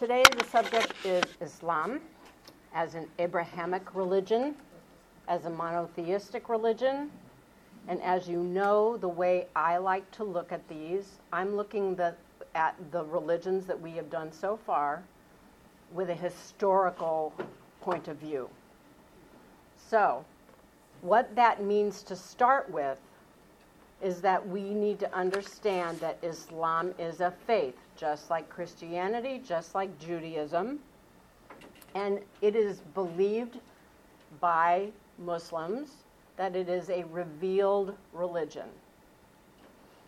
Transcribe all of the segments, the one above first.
Today, the subject is Islam as an Abrahamic religion, as a monotheistic religion. And as you know, the way I like to look at these, I'm looking the, at the religions that we have done so far with a historical point of view. So, what that means to start with is that we need to understand that Islam is a faith, just like Christianity, just like Judaism. And it is believed by Muslims that it is a revealed religion.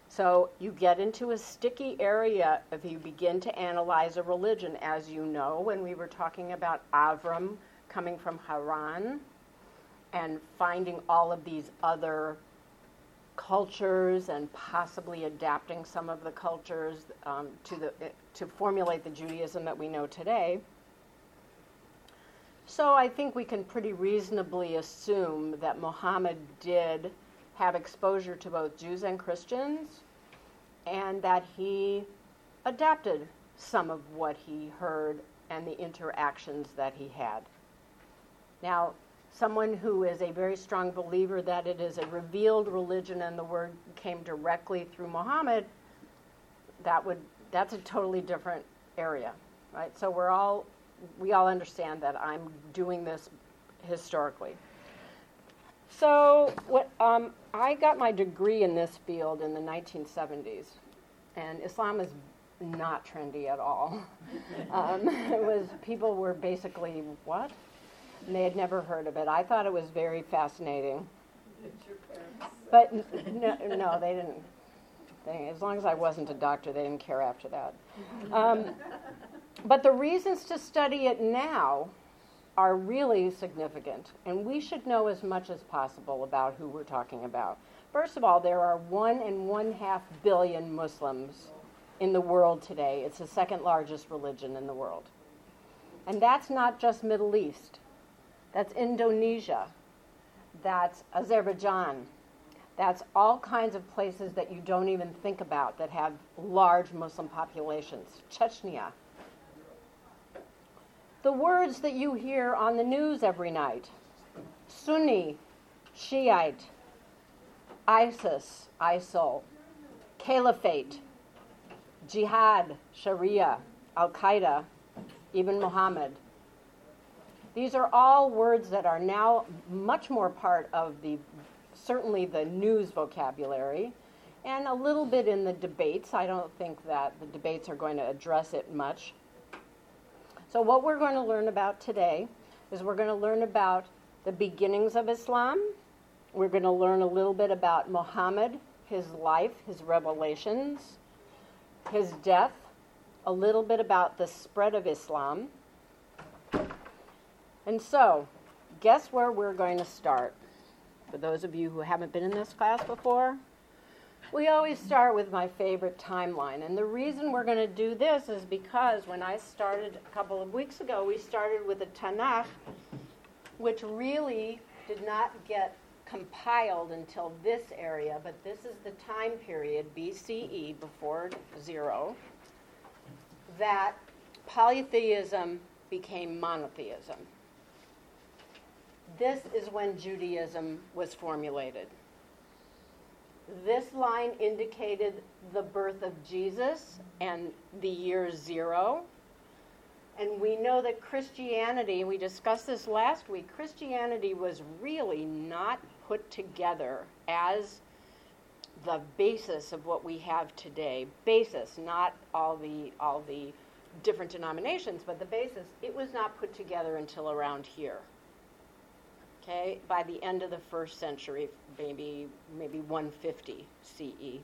So you get into a sticky area if you begin to analyze a religion, as you know, when we were talking about Avram coming from Haran and finding all of these other cultures and possibly adapting some of the cultures um, to, the, to formulate the Judaism that we know today. So I think we can pretty reasonably assume that Muhammad did have exposure to both Jews and Christians and that he adapted some of what he heard and the interactions that he had. Now, someone who is a very strong believer that it is a revealed religion and the word came directly through Muhammad, that would that's a totally different area, right? So we're all we all understand that I'm doing this historically. So what um, I got my degree in this field in the 1970s, and Islam is not trendy at all. um, it was people were basically what and they had never heard of it. I thought it was very fascinating. But no, no, they didn't. They, as long as I wasn't a doctor, they didn't care after that. Um, but the reasons to study it now are really significant, and we should know as much as possible about who we're talking about. First of all, there are one and one half billion Muslims in the world today. It's the second largest religion in the world. And that's not just Middle East. That's Indonesia. That's Azerbaijan. That's all kinds of places that you don't even think about that have large Muslim populations. Chechnya. The words that you hear on the news every night Sunni, Shiite, ISIS, ISIL, Caliphate, Jihad, Sharia, Al Qaeda, even Muhammad. These are all words that are now much more part of the certainly the news vocabulary and a little bit in the debates. I don't think that the debates are going to address it much. So, what we're going to learn about today is we're going to learn about the beginnings of Islam. We're going to learn a little bit about Muhammad, his life, his revelations, his death, a little bit about the spread of Islam and so, guess where we're going to start? For those of you who haven't been in this class before, we always start with my favorite timeline. And the reason we're going to do this is because when I started a couple of weeks ago, we started with the Tanakh, which really did not get compiled until this area, but this is the time period, BCE, before zero, that polytheism became monotheism. This is when Judaism was formulated. This line indicated the birth of Jesus and the year zero. And we know that Christianity, we discussed this last week, Christianity was really not put together as the basis of what we have today. Basis, not all the all the different denominations, but the basis. It was not put together until around here okay, by the end of the first century, maybe, maybe 150 CE.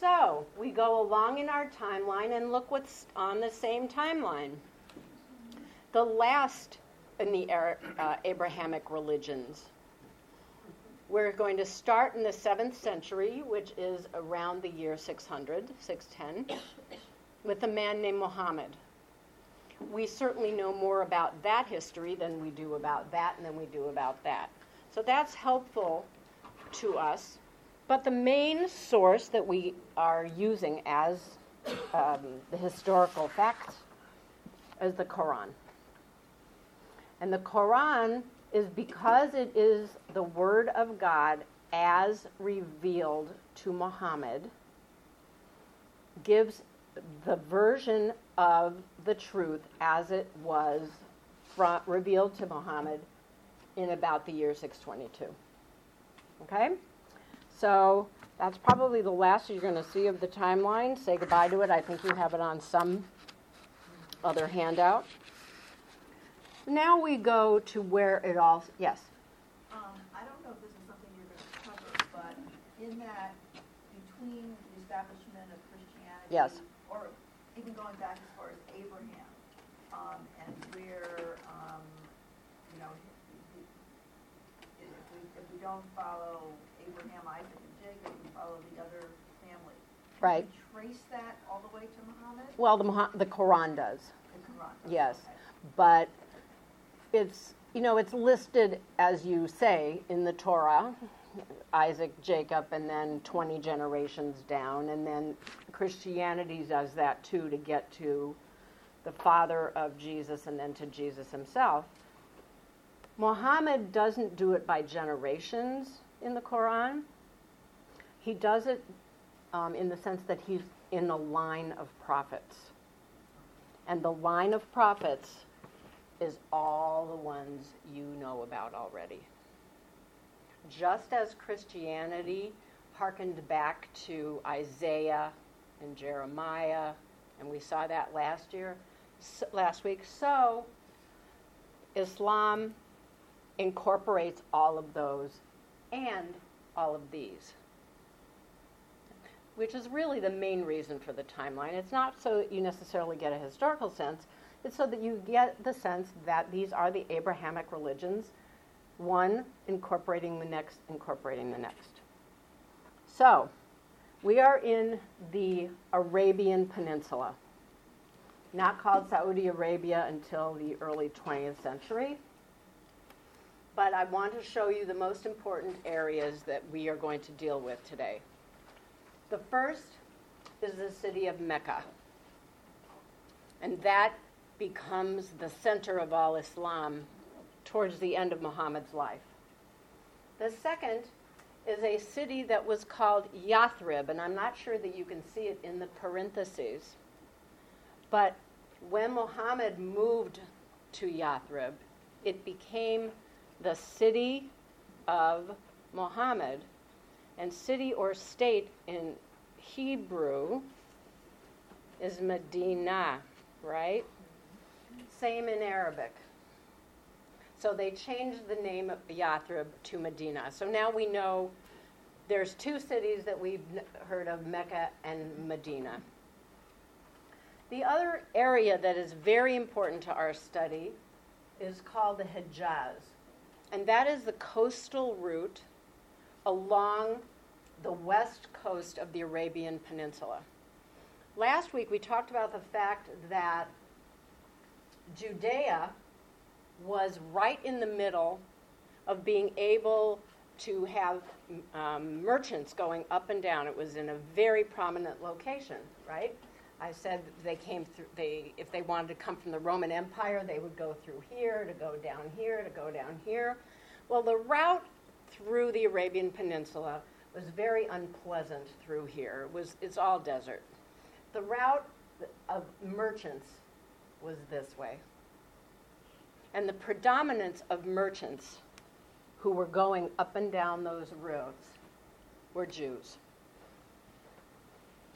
So we go along in our timeline and look what's on the same timeline. The last in the uh, Abrahamic religions. We're going to start in the 7th century, which is around the year 600, 610, with a man named Muhammad we certainly know more about that history than we do about that and than we do about that. So that's helpful to us. But the main source that we are using as um, the historical fact is the Quran. And the Quran is because it is the Word of God as revealed to Muhammad, gives the version of the truth as it was from, revealed to Muhammad in about the year 622. Okay? So that's probably the last you're going to see of the timeline. Say goodbye to it. I think you have it on some other handout. Now we go to where it all, yes? Um, I don't know if this is something you're going to cover, but in that, between the establishment of Christianity. Yes. Or even going back as far as Abraham, um, and where, um, you know, if we, if we don't follow Abraham, Isaac, and Jacob, we follow the other family. Right. Can we trace that all the way to Muhammad? Well, the, the Quran does. The Quran. Yes. Okay. but it's you know it's listed as you say in the Torah, Isaac, Jacob, and then 20 generations down, and then Christianity does that too to get to the father of Jesus and then to Jesus himself. Muhammad doesn't do it by generations in the Quran. He does it um, in the sense that he's in the line of prophets. And the line of prophets is all the ones you know about already. Just as Christianity hearkened back to Isaiah and Jeremiah, and we saw that last year, last week, so Islam incorporates all of those and all of these which is really the main reason for the timeline. It's not so that you necessarily get a historical sense, it's so that you get the sense that these are the Abrahamic religions, one incorporating the next, incorporating the next. So, we are in the Arabian Peninsula, not called Saudi Arabia until the early 20th century. But I want to show you the most important areas that we are going to deal with today. The first is the city of Mecca. And that becomes the center of all Islam towards the end of Muhammad's life. The second is a city that was called Yathrib, and I'm not sure that you can see it in the parentheses. But when Muhammad moved to Yathrib, it became the city of Muhammad and city or state in Hebrew is Medina, right? Same in Arabic. So they changed the name of Yathrib to Medina. So now we know there's two cities that we've heard of, Mecca and Medina. The other area that is very important to our study is called the Hijaz. And that is the coastal route along the west coast of the Arabian Peninsula. Last week we talked about the fact that Judea was right in the middle of being able to have um, merchants going up and down. It was in a very prominent location, right? I said they came through. They, if they wanted to come from the Roman Empire, they would go through here to go down here to go down here. Well, the route through the Arabian Peninsula was very unpleasant through here. It was, it's all desert. The route of merchants was this way. And the predominance of merchants who were going up and down those roads were Jews.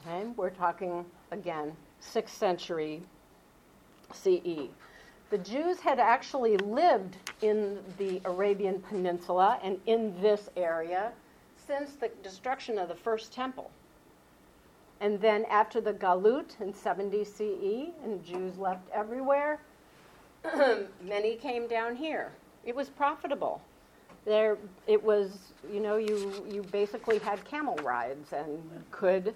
Okay? We're talking, again, 6th century CE. The Jews had actually lived in the Arabian Peninsula and in this area since the destruction of the first temple. And then after the Galut in 70 CE, and Jews left everywhere, many came down here. It was profitable. There, it was, you know, you, you basically had camel rides and could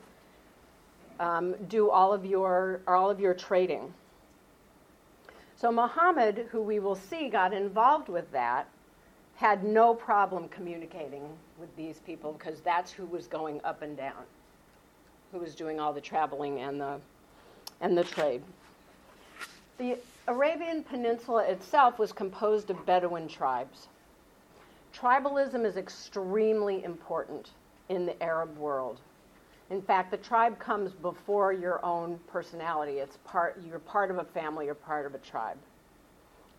um, do all of your all of your trading. So Muhammad, who we will see got involved with that, had no problem communicating with these people because that's who was going up and down. who was doing all the traveling and the, and the trade. The Arabian Peninsula itself was composed of Bedouin tribes. Tribalism is extremely important in the Arab world. In fact, the tribe comes before your own personality. It's part, you're part of a family, you're part of a tribe.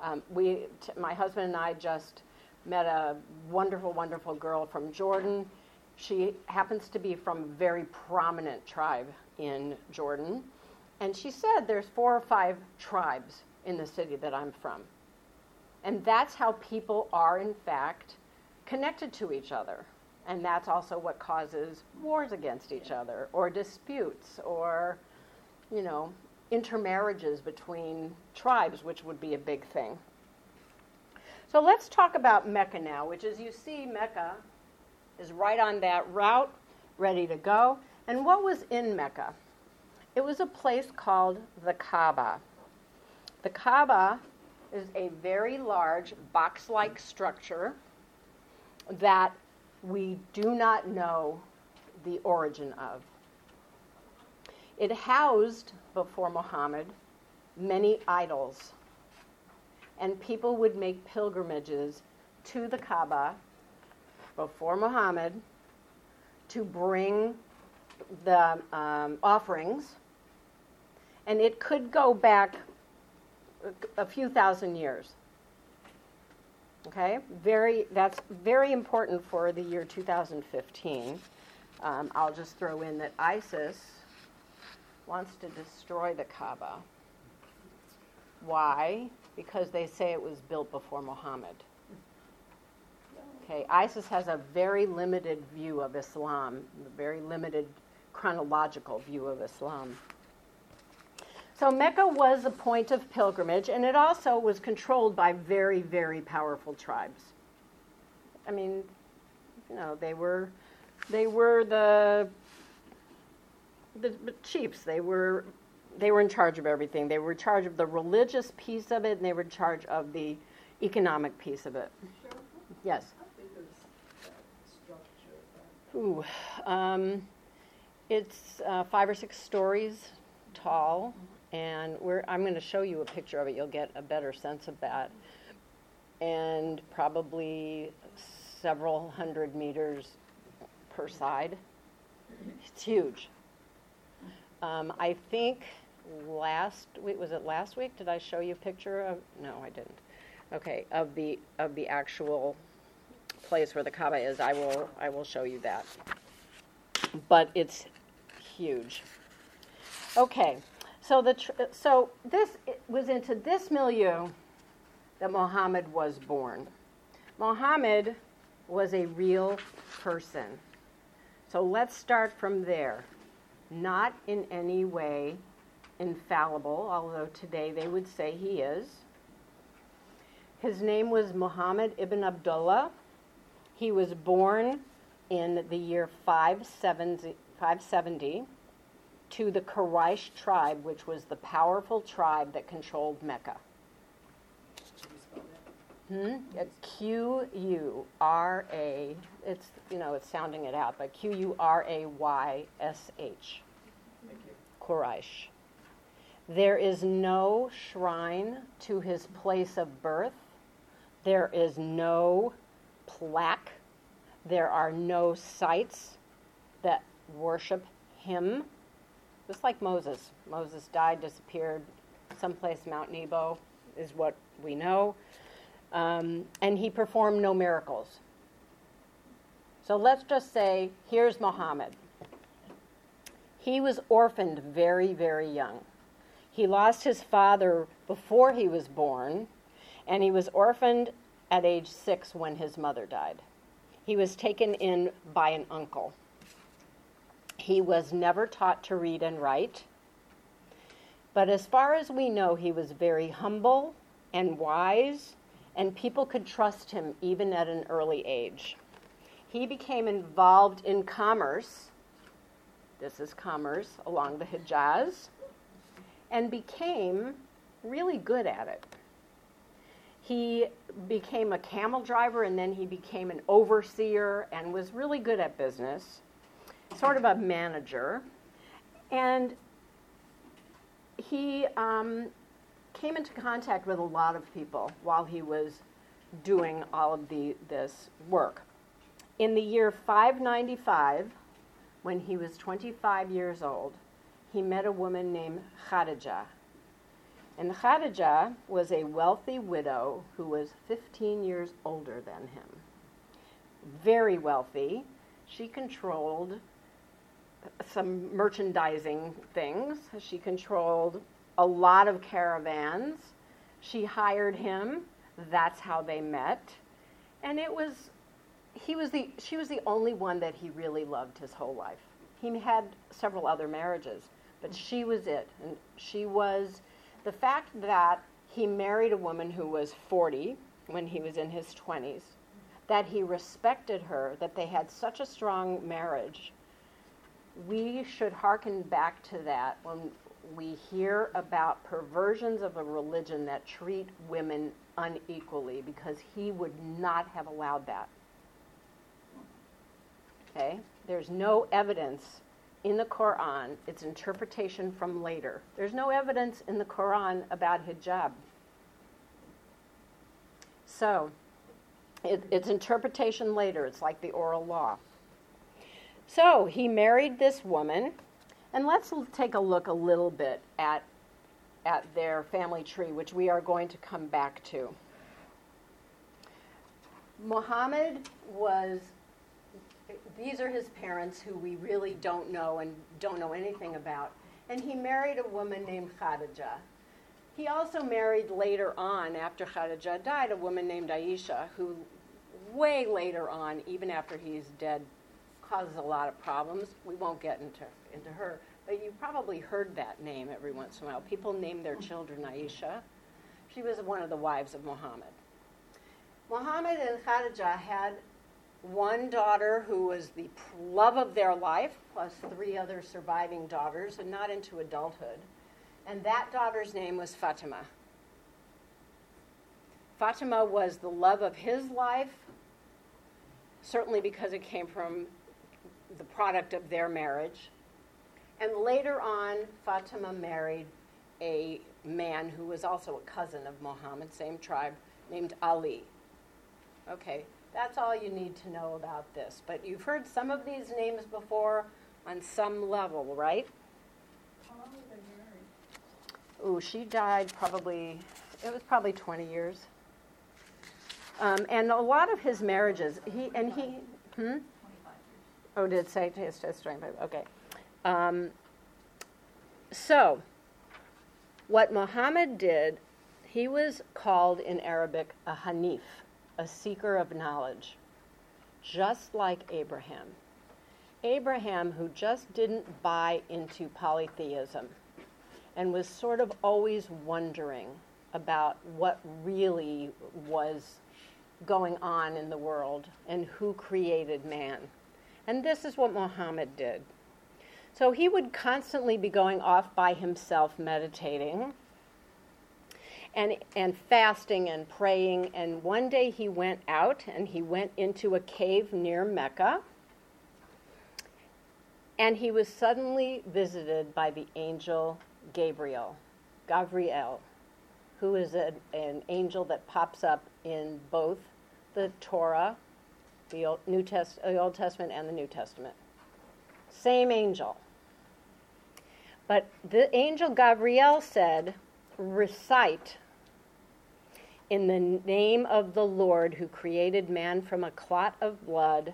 Um, we, t- my husband and I just met a wonderful, wonderful girl from Jordan. She happens to be from a very prominent tribe in Jordan. And she said there's four or five tribes in the city that I'm from. And that's how people are, in fact, connected to each other. And that's also what causes wars against each other, or disputes, or, you know, intermarriages between tribes, which would be a big thing. So let's talk about Mecca now, which as you see, Mecca is right on that route, ready to go. And what was in Mecca? It was a place called the Kaaba. The Kaaba is a very large box like structure that we do not know the origin of. It housed, before Muhammad, many idols, and people would make pilgrimages to the Kaaba before Muhammad to bring the um, offerings, and it could go back a few thousand years. Okay, very that's very important for the year 2015. Um, I'll just throw in that ISIS wants to destroy the Kaaba. Why? Because they say it was built before Muhammad. Okay, ISIS has a very limited view of Islam, a very limited chronological view of Islam. So Mecca was a point of pilgrimage, and it also was controlled by very, very powerful tribes. I mean, you know, they were, they were the, the, chiefs. They were, they were in charge of everything. They were in charge of the religious piece of it, and they were in charge of the economic piece of it. Yes. Ooh, um, it's uh, five or six stories tall and I'm going to show you a picture of it. You'll get a better sense of that. And probably several hundred meters per side. It's huge. Um, I think last week was it last week? Did I show you a picture of? No, I didn't. Okay, of the of the actual place where the Kaaba is. I will I will show you that. But it's huge. Okay. So, the tr- so this was into this milieu that Muhammad was born. Muhammad was a real person. So let's start from there. Not in any way infallible, although today they would say he is. His name was Muhammad ibn Abdullah. He was born in the year 570, 570 to the Quraysh tribe, which was the powerful tribe that controlled Mecca. Hmm? Q U R A. It's you know it's sounding it out, but Q U R A Y S H. Quraysh. There is no shrine to his place of birth. There is no plaque. There are no sites that worship him just like Moses. Moses died, disappeared, someplace Mount Nebo is what we know. Um, and he performed no miracles. So let's just say here's Muhammad. He was orphaned very, very young. He lost his father before he was born, and he was orphaned at age six when his mother died. He was taken in by an uncle. He was never taught to read and write. But as far as we know, he was very humble and wise, and people could trust him even at an early age. He became involved in commerce. This is commerce along the Hijaz, and became really good at it. He became a camel driver and then he became an overseer and was really good at business sort of a manager. And he um, came into contact with a lot of people while he was doing all of the, this work. In the year 595, when he was 25 years old, he met a woman named Khadijah. And Khadijah was a wealthy widow who was 15 years older than him. Very wealthy. She controlled some merchandising things. She controlled a lot of caravans. She hired him. That's how they met. And it was he was the she was the only one that he really loved his whole life. He had several other marriages, but she was it. And she was the fact that he married a woman who was 40 when he was in his 20s, that he respected her, that they had such a strong marriage. We should hearken back to that when we hear about perversions of a religion that treat women unequally because he would not have allowed that. Okay? There's no evidence in the Quran, it's interpretation from later. There's no evidence in the Quran about hijab. So, it, it's interpretation later. It's like the oral law. So, he married this woman, and let's take a look a little bit at, at their family tree, which we are going to come back to. Muhammad was these are his parents who we really don't know and don't know anything about. And he married a woman named Khadija. He also married later on, after Khadija died, a woman named Aisha, who way later on, even after he's dead, causes a lot of problems. We won't get into, into her. But you probably heard that name every once in a while. People name their children Aisha. She was one of the wives of Muhammad. Muhammad and Khadijah had one daughter who was the love of their life, plus three other surviving daughters, and not into adulthood. And that daughter's name was Fatima. Fatima was the love of his life, certainly because it came from the product of their marriage. And later on, Fatima married a man who was also a cousin of Muhammad, same tribe, named Ali. Okay, that's all you need to know about this. But you've heard some of these names before on some level, right? How long were they married? Ooh, she died probably, it was probably 20 years. Um, and a lot of his marriages, he, and he, hmm? 25 years. Oh, did it say his history? Okay. Um, so, what Muhammad did, he was called in Arabic a Hanif a seeker of knowledge, just like Abraham. Abraham, who just didn't buy into polytheism and was sort of always wondering about what really was going on in the world and who created man. And this is what Muhammad did. So he would constantly be going off by himself meditating and, and fasting and praying. And one day he went out and he went into a cave near Mecca. And he was suddenly visited by the angel Gabriel, Gabriel, who is a, an angel that pops up in both the Torah, the Old, New Test, the Old Testament, and the New Testament. Same angel. But the angel Gabriel said, recite in the name of the Lord who created man from a clot of blood,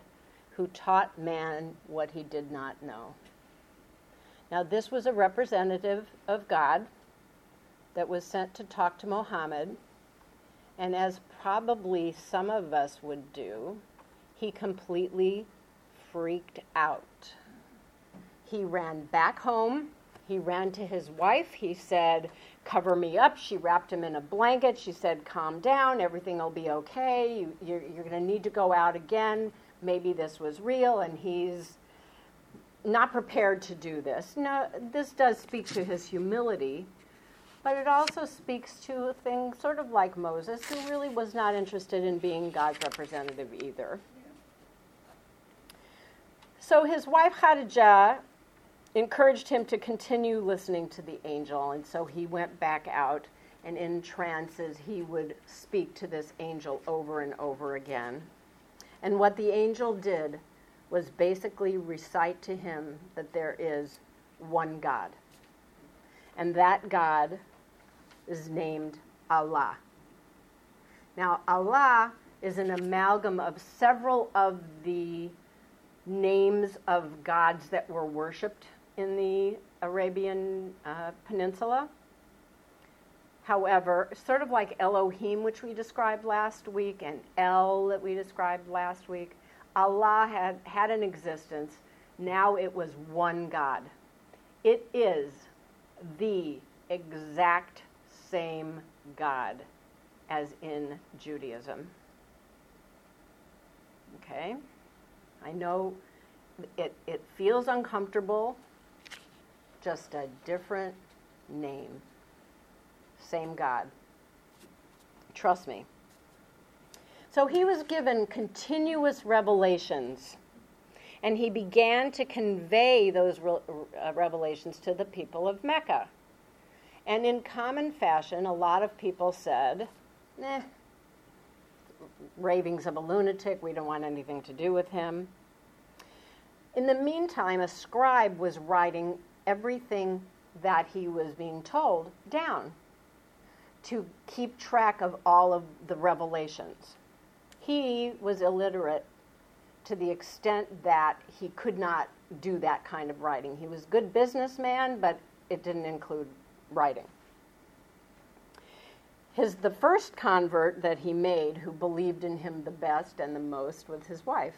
who taught man what he did not know. Now, this was a representative of God that was sent to talk to Mohammed, and as probably some of us would do, he completely freaked out. He ran back home. He ran to his wife. He said, cover me up. She wrapped him in a blanket. She said, calm down, everything will be okay. You, you're, you're going to need to go out again. Maybe this was real, and he's not prepared to do this. Now, this does speak to his humility, but it also speaks to a thing sort of like Moses, who really was not interested in being God's representative either. So his wife Khadijah encouraged him to continue listening to the angel, and so he went back out, and in trances he would speak to this angel over and over again. And what the angel did was basically recite to him that there is one God. And that God is named Allah. Now, Allah is an amalgam of several of the names of gods that were worshipped in the Arabian uh, Peninsula. However, sort of like Elohim, which we described last week, and El, that we described last week, Allah had, had an existence. Now it was one God. It is the exact same God as in Judaism. Okay? I know it, it feels uncomfortable, just a different name. Same God. Trust me. So he was given continuous revelations, and he began to convey those re- uh, revelations to the people of Mecca. And in common fashion, a lot of people said, eh, ravings of a lunatic, we don't want anything to do with him. In the meantime, a scribe was writing everything that he was being told down to keep track of all of the revelations. He was illiterate to the extent that he could not do that kind of writing. He was a good businessman, but it didn't include writing. His, the first convert that he made, who believed in him the best and the most, was his wife,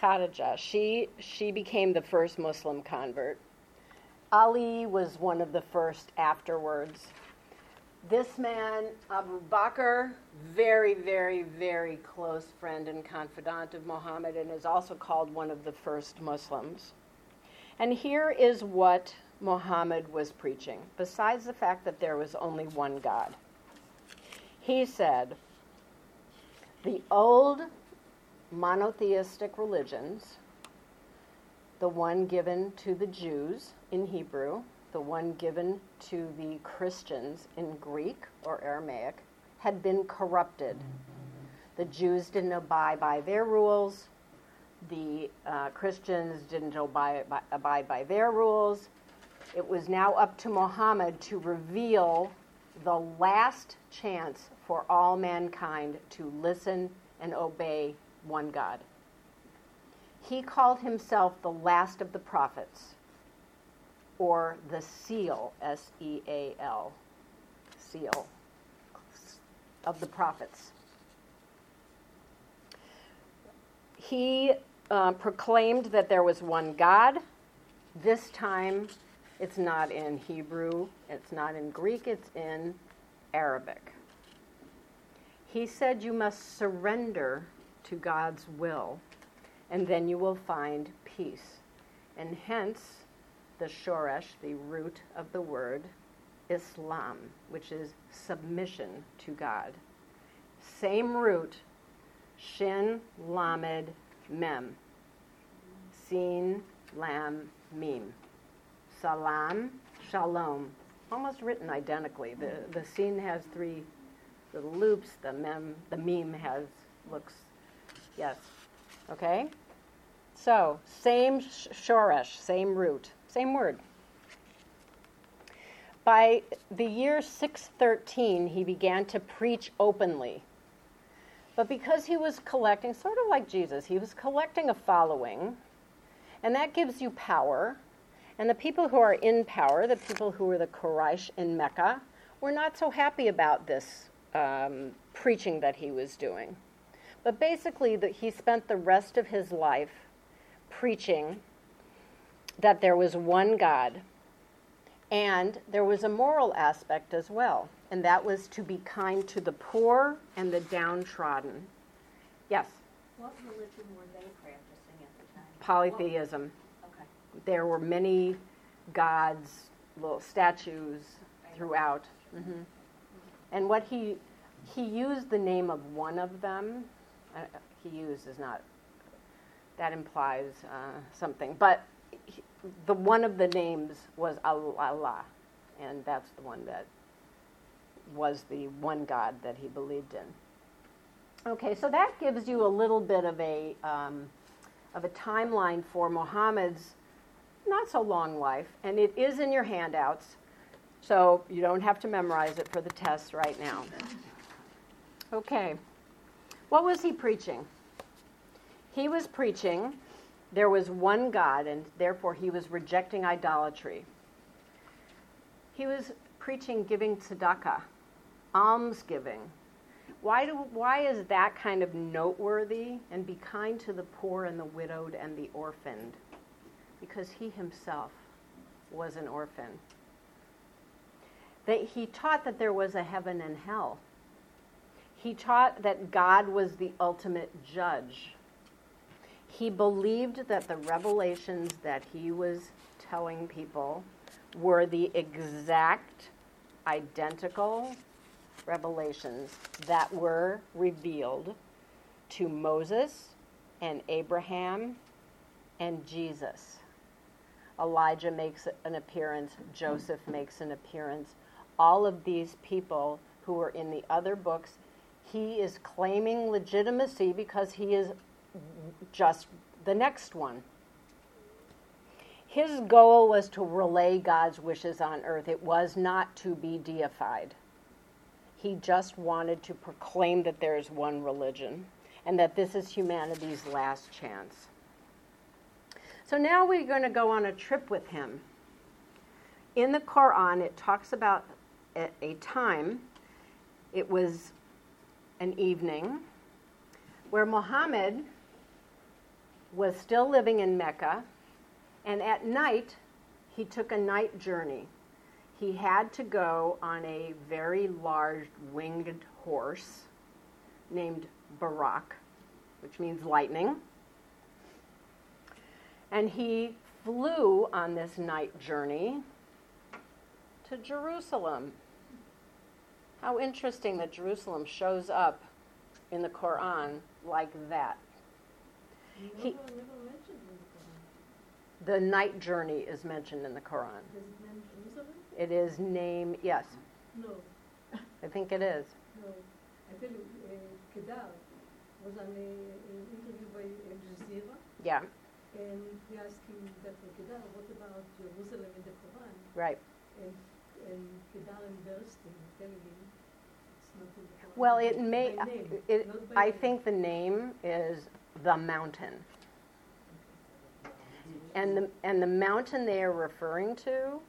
Khadijah. She, she became the first Muslim convert. Ali was one of the first afterwards. This man, Abu Bakr, very, very, very close friend and confidant of Muhammad, and is also called one of the first Muslims. And here is what Muhammad was preaching, besides the fact that there was only one God. He said, The old monotheistic religions, the one given to the Jews in Hebrew, the one given to the Christians in Greek or Aramaic, had been corrupted. The Jews didn't abide by their rules. The uh, Christians didn't abide by, abide by their rules. It was now up to Muhammad to reveal the last chance for all mankind to listen and obey one God. He called himself the last of the prophets, or the seal, S E A L, seal of the prophets. He uh, proclaimed that there was one God. This time, it's not in Hebrew, it's not in Greek, it's in Arabic. He said you must surrender to God's will, and then you will find peace. And hence the shoresh, the root of the word, Islam, which is submission to God. Same root, shin, lamed, mem. Seen, lam, mim. Salam, shalom. Almost written identically. The, the sin has three the loops. The mem, the meme has, looks, yes. Okay? So, same shoresh, same root, same word. By the year 613, he began to preach openly. But because he was collecting, sort of like Jesus, he was collecting a following, and that gives you power. And the people who are in power, the people who were the Quraysh in Mecca, were not so happy about this um, preaching that he was doing. But basically, the, he spent the rest of his life preaching that there was one God, and there was a moral aspect as well, and that was to be kind to the poor and the downtrodden. Yes? What religion were they practicing at the time? Polytheism. There were many gods, little statues throughout. hmm And what he he used the name of one of them. Uh, he used is not that implies uh, something, but he, the one of the names was Allah, and that's the one that was the one God that he believed in. Okay, so that gives you a little bit of a um, of a timeline for Muhammad's not so long life, and it is in your handouts, so you don't have to memorize it for the test right now. Okay, what was he preaching? He was preaching there was one God, and therefore he was rejecting idolatry. He was preaching giving tzedakah, almsgiving. Why, do, why is that kind of noteworthy? And be kind to the poor and the widowed and the orphaned. Because he himself was an orphan. That he taught that there was a heaven and hell. He taught that God was the ultimate judge he believed that the revelations that he was telling people were the exact, identical revelations that were revealed to Moses and Abraham and Jesus. Elijah makes an appearance, Joseph makes an appearance. All of these people who were in the other books, he is claiming legitimacy because he is just the next one. His goal was to relay God's wishes on earth. It was not to be deified. He just wanted to proclaim that there is one religion and that this is humanity's last chance. So now we're going to go on a trip with him. In the Quran, it talks about a, time, it was an evening, where Muhammad was still living in Mecca, and at night he took a night journey. He had to go on a very large winged horse named Barak, which means lightning. And he flew on this night journey to Jerusalem. How interesting that Jerusalem shows up in the Quran like that. He, the night journey is mentioned in the Quran. It is name, yes. No. I think it is. No. I think uh, Kedar was on an interview by Al Jazeera. Yeah. And he asked him that for Kedar, what about Jerusalem in the Quran? Right. And, and Kedar embarrassed him, telling him it's not in the Quran. Well, it may, name, it, I name. think the name is the mountain. And the, and the mountain they are referring to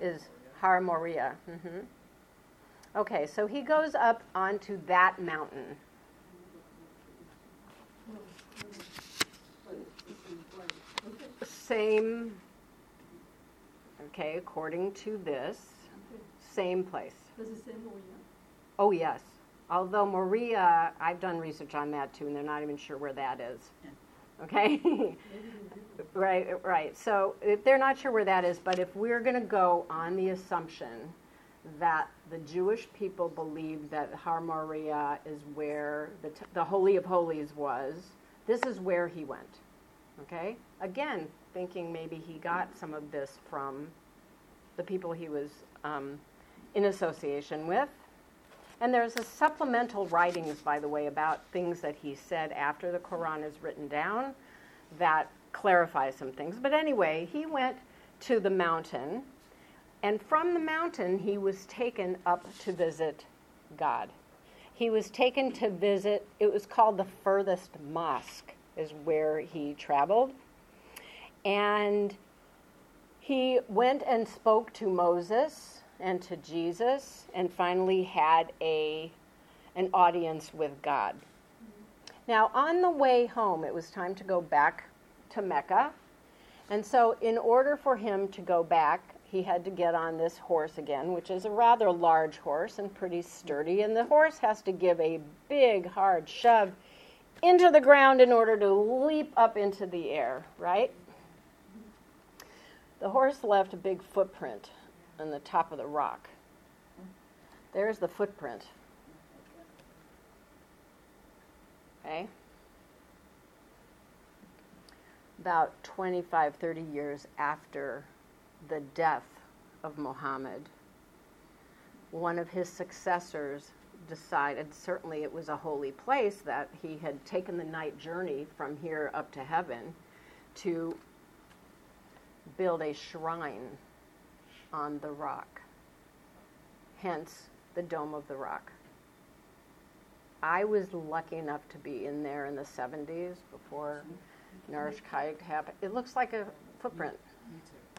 is Har Moriah. Mm-hmm. Okay, so he goes up onto that mountain. Same, okay, according to this, same place. Does it say Moriah? Oh, yes. Although Moriah, I've done research on that too, and they're not even sure where that is. Okay? right, right. So they're not sure where that is, but if we're going to go on the assumption that the Jewish people believe that Har Moriah is where the, t- the Holy of Holies was, this is where he went. Okay? Again, thinking maybe he got some of this from the people he was um, in association with. And there's a supplemental writings, by the way, about things that he said after the Quran is written down that clarify some things. But anyway, he went to the mountain, and from the mountain, he was taken up to visit God. He was taken to visit, it was called the furthest mosque, is where he traveled. And he went and spoke to Moses and to Jesus, and finally had a, an audience with God. Now, on the way home, it was time to go back to Mecca. And so, in order for him to go back, he had to get on this horse again, which is a rather large horse and pretty sturdy. And the horse has to give a big, hard shove into the ground in order to leap up into the air, right? The horse left a big footprint on the top of the rock. There's the footprint. Okay? about 25, 30 years after the death of Muhammad, one of his successors decided, certainly it was a holy place, that he had taken the night journey from here up to heaven to build a shrine on the rock. Hence, the Dome of the Rock. I was lucky enough to be in there in the 70s before Nourish Kayak happened. It looks like a footprint.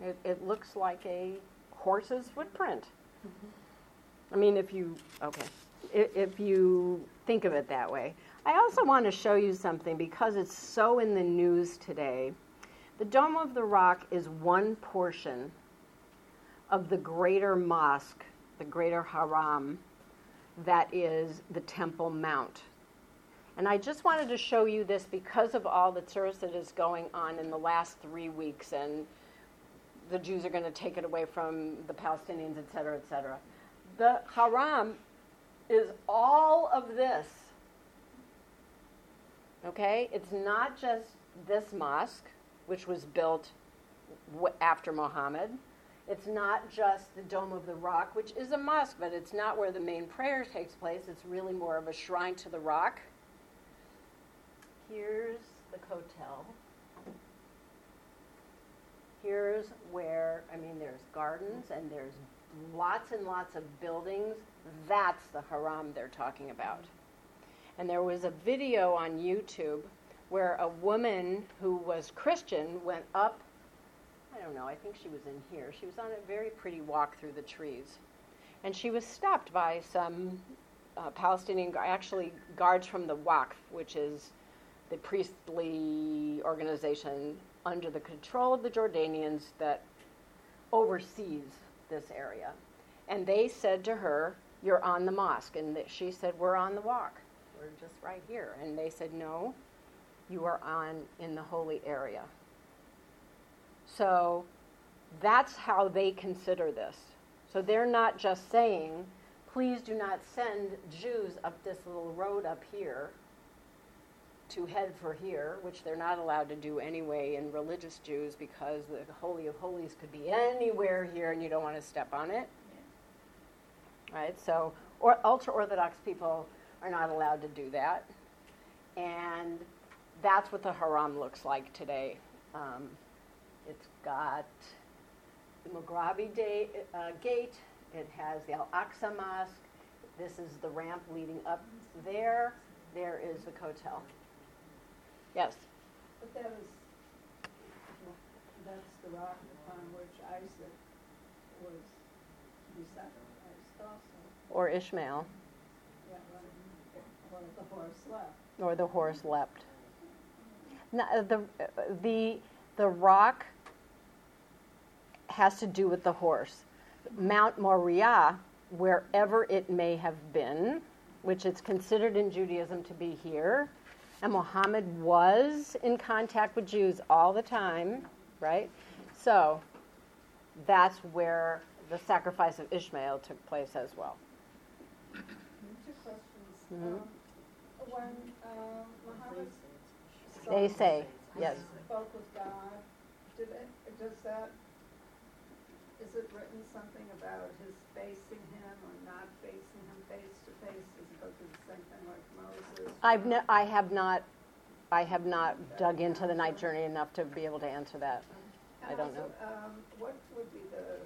It, it looks like a horse's footprint. Mm-hmm. I mean, if you, okay, if, if you think of it that way. I also want to show you something because it's so in the news today. The Dome of the Rock is one portion of the greater mosque, the greater haram, that is the Temple Mount. And I just wanted to show you this because of all the tourist that is going on in the last three weeks, and the Jews are going to take it away from the Palestinians, et cetera, et cetera. The haram is all of this. Okay? It's not just this mosque, which was built w- after Muhammad. It's not just the Dome of the Rock, which is a mosque, but it's not where the main prayer takes place. It's really more of a shrine to the rock. Here's the Kotel. Here's where, I mean, there's gardens and there's lots and lots of buildings. That's the haram they're talking about. And there was a video on YouTube where a woman who was Christian went up I don't know, I think she was in here. She was on a very pretty walk through the trees. And she was stopped by some uh, Palestinian, actually, guards from the Waqf, which is the priestly organization under the control of the Jordanians that oversees this area. And they said to her, You're on the mosque. And she said, We're on the walk. We're just right here. And they said, No, you are on in the holy area. So that's how they consider this. So they're not just saying, please do not send Jews up this little road up here to head for here, which they're not allowed to do anyway in religious Jews because the Holy of Holies could be anywhere here and you don't want to step on it. Right? So, or ultra Orthodox people are not allowed to do that. And that's what the haram looks like today. Um, it's got the Mughrabi day, uh, gate. It has the Al Aqsa Mosque. This is the ramp leading up there. There is the Kotel. Yes. But that is, that's the rock upon which Isaac was to be sacrificed also. Or Ishmael. Yeah, or the horse left. Or the horse leapt. Uh, the, the, the rock has to do with the horse. Mount Moriah, wherever it may have been, which it's considered in Judaism to be here, and Muhammad was in contact with Jews all the time, right? So that's where the sacrifice of Ishmael took place as well. Two questions. Mhm. Um, When uh, Muhammad They say, yes. spoke with God, did it, does that, is it written something about his facing him or not facing him face to face? Does it the same thing like Moses? I've ne- I have not, I have not dug into the night journey enough to be able to answer that. I don't also, um, what would be the,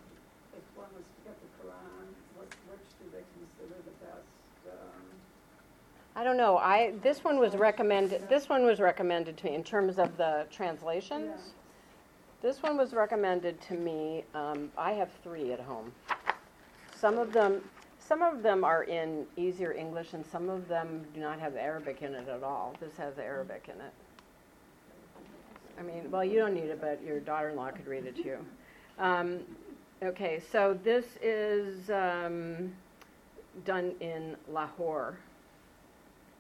if one was to get the Quran, what, which do they consider the best, um, I don't know. I this one was recommended. This one was recommended to me in terms of the translations. Yeah. This one was recommended to me. Um, I have three at home. Some of them, some of them are in easier English, and some of them do not have Arabic in it at all. This has Arabic in it. I mean, well, you don't need it, but your daughter-in-law could read it to you. Um, okay, so this is um, done in Lahore.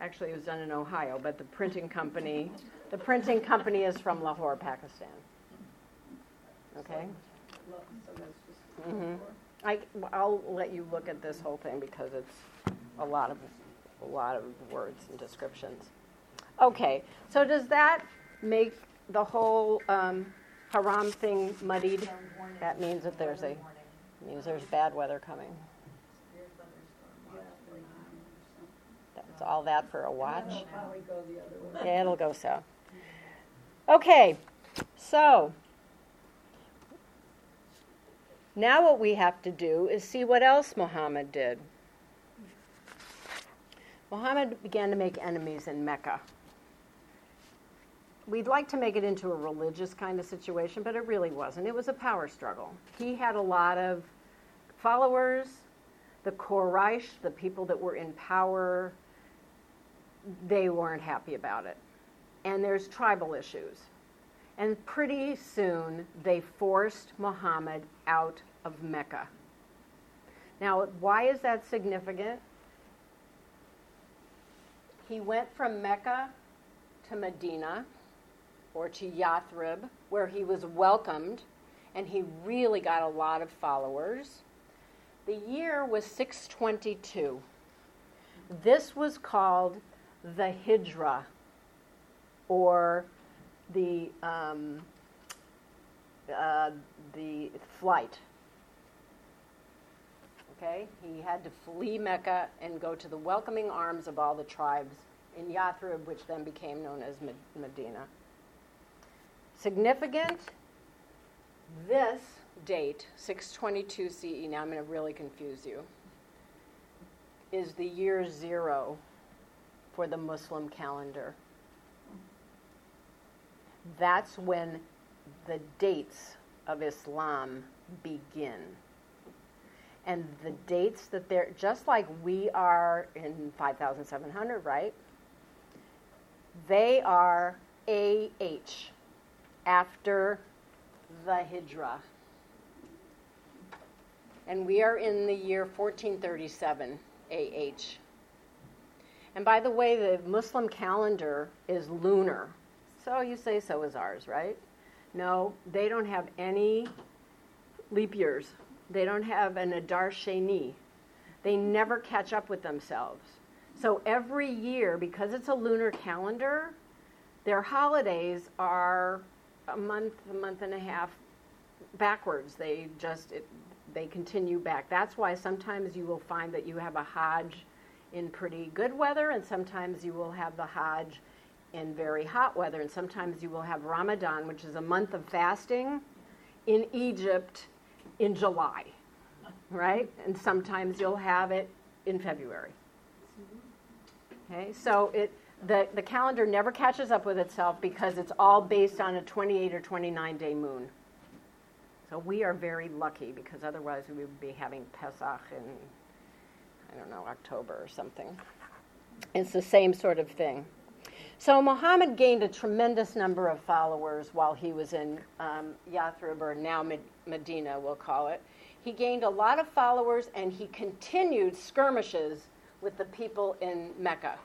Actually, it was done in Ohio, but the printing company, the printing company is from Lahore, Pakistan. Okay? Mhm. I, I'll let you look at this whole thing because it's a lot of, a lot of words and descriptions. Okay, so does that make the whole um, haram thing muddied, that means that there's a, means there's bad weather coming. Severe thunderstorm watch, like, That's all that for a watch. It'll probably go the other way. Yeah, it'll go so. Okay, so now what we have to do is see what else Muhammad did. Muhammad began to make enemies in Mecca. We'd like to make it into a religious kind of situation, but it really wasn't. It was a power struggle. He had a lot of followers. The Quraysh, the people that were in power, they weren't happy about it. And there's tribal issues. And pretty soon they forced Muhammad out of Mecca. Now, why is that significant? He went from Mecca to Medina or to Yathrib, where he was welcomed and he really got a lot of followers. The year was 622. This was called the Hijra, or the um, uh, the flight. Okay, he had to flee Mecca and go to the welcoming arms of all the tribes in Yathrib, which then became known as Medina. Significant. This date, 622 CE. Now I'm going to really confuse you. Is the year zero for the Muslim calendar. That's when the dates of Islam begin. And the dates that they're, just like we are in 5700, right? They are AH, after the Hijra. And we are in the year 1437 AH. And by the way, the Muslim calendar is lunar. So you say so is ours, right? No, they don't have any leap years. They don't have an Adar Sheni. They never catch up with themselves. So every year, because it's a lunar calendar, their holidays are a month, a month and a half backwards. They just it, they continue back. That's why sometimes you will find that you have a Hajj in pretty good weather, and sometimes you will have the Hajj in very hot weather, and sometimes you will have Ramadan, which is a month of fasting, in Egypt in July, right? And sometimes you'll have it in February. Okay, so it the, the calendar never catches up with itself because it's all based on a 28 or 29 day moon. So we are very lucky because otherwise we would be having Pesach in, I don't know, October or something. It's the same sort of thing. So Muhammad gained a tremendous number of followers while he was in um, Yathrib, or now Med- Medina, we'll call it. He gained a lot of followers and he continued skirmishes with the people in Mecca.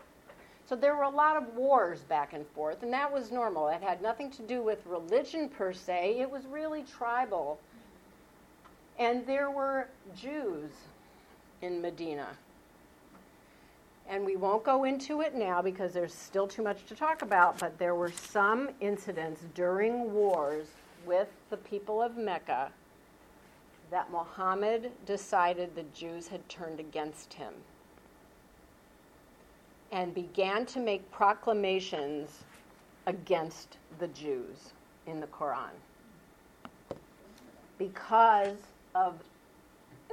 So there were a lot of wars back and forth, and that was normal. It had nothing to do with religion per se, it was really tribal. And there were Jews in Medina. And we won't go into it now because there's still too much to talk about, but there were some incidents during wars with the people of Mecca that Muhammad decided the Jews had turned against him and began to make proclamations against the Jews in the Quran because of,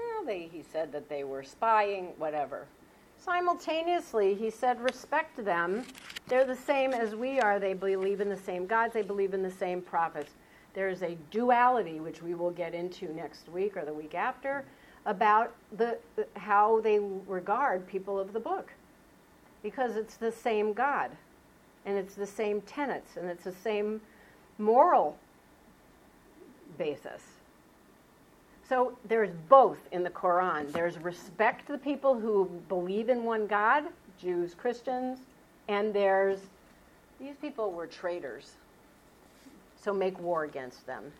well, they, he said that they were spying, whatever. Simultaneously, he said, respect them. They're the same as we are. They believe in the same gods, they believe in the same prophets. There's a duality, which we will get into next week or the week after, about the, how they regard people of the book because it's the same God and it's the same tenets and it's the same moral basis. So there's both in the Quran. There's respect to the people who believe in one God, Jews, Christians, and there's these people were traitors. So make war against them.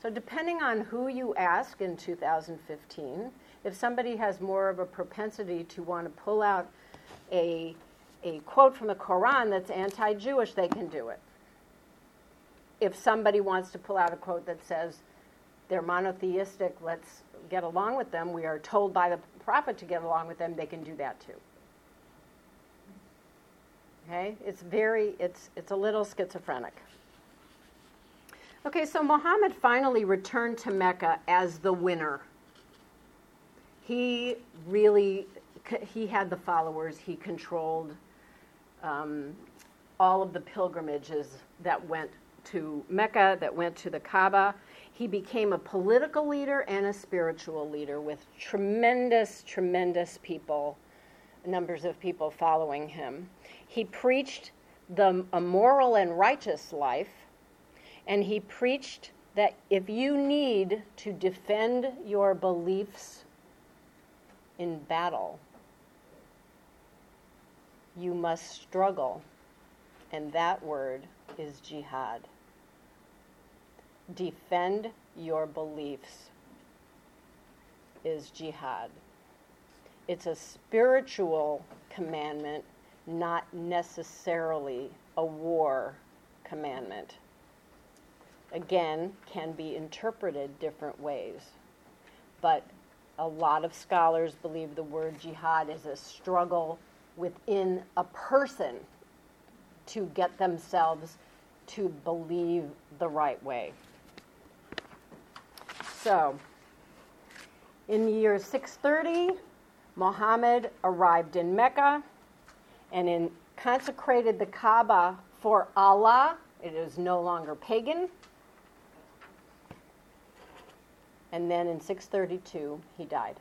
So depending on who you ask in 2015, if somebody has more of a propensity to want to pull out a, a quote from the Quran that's anti Jewish, they can do it. if somebody wants to pull out a quote that says they're monotheistic, let's get along with them, we are told by the prophet to get along with them, they can do that too. Okay? It's very, it's, it's a little schizophrenic. Okay, so Muhammad finally returned to Mecca as the winner. He really, he had the followers, he controlled um, all of the pilgrimages that went to Mecca, that went to the Kaaba. He became a political leader and a spiritual leader with tremendous, tremendous people, numbers of people following him. He preached the, a moral and righteous life, and he preached that if you need to defend your beliefs in battle, you must struggle. And that word is jihad. Defend your beliefs is jihad. It's a spiritual commandment, not necessarily a war commandment. Again, can be interpreted different ways. But a lot of scholars believe the word jihad is a struggle within a person to get themselves to believe the right way. So, in the year 630, Muhammad arrived in Mecca and in, consecrated the Kaaba for Allah. It is no longer pagan. And then in 632, he died.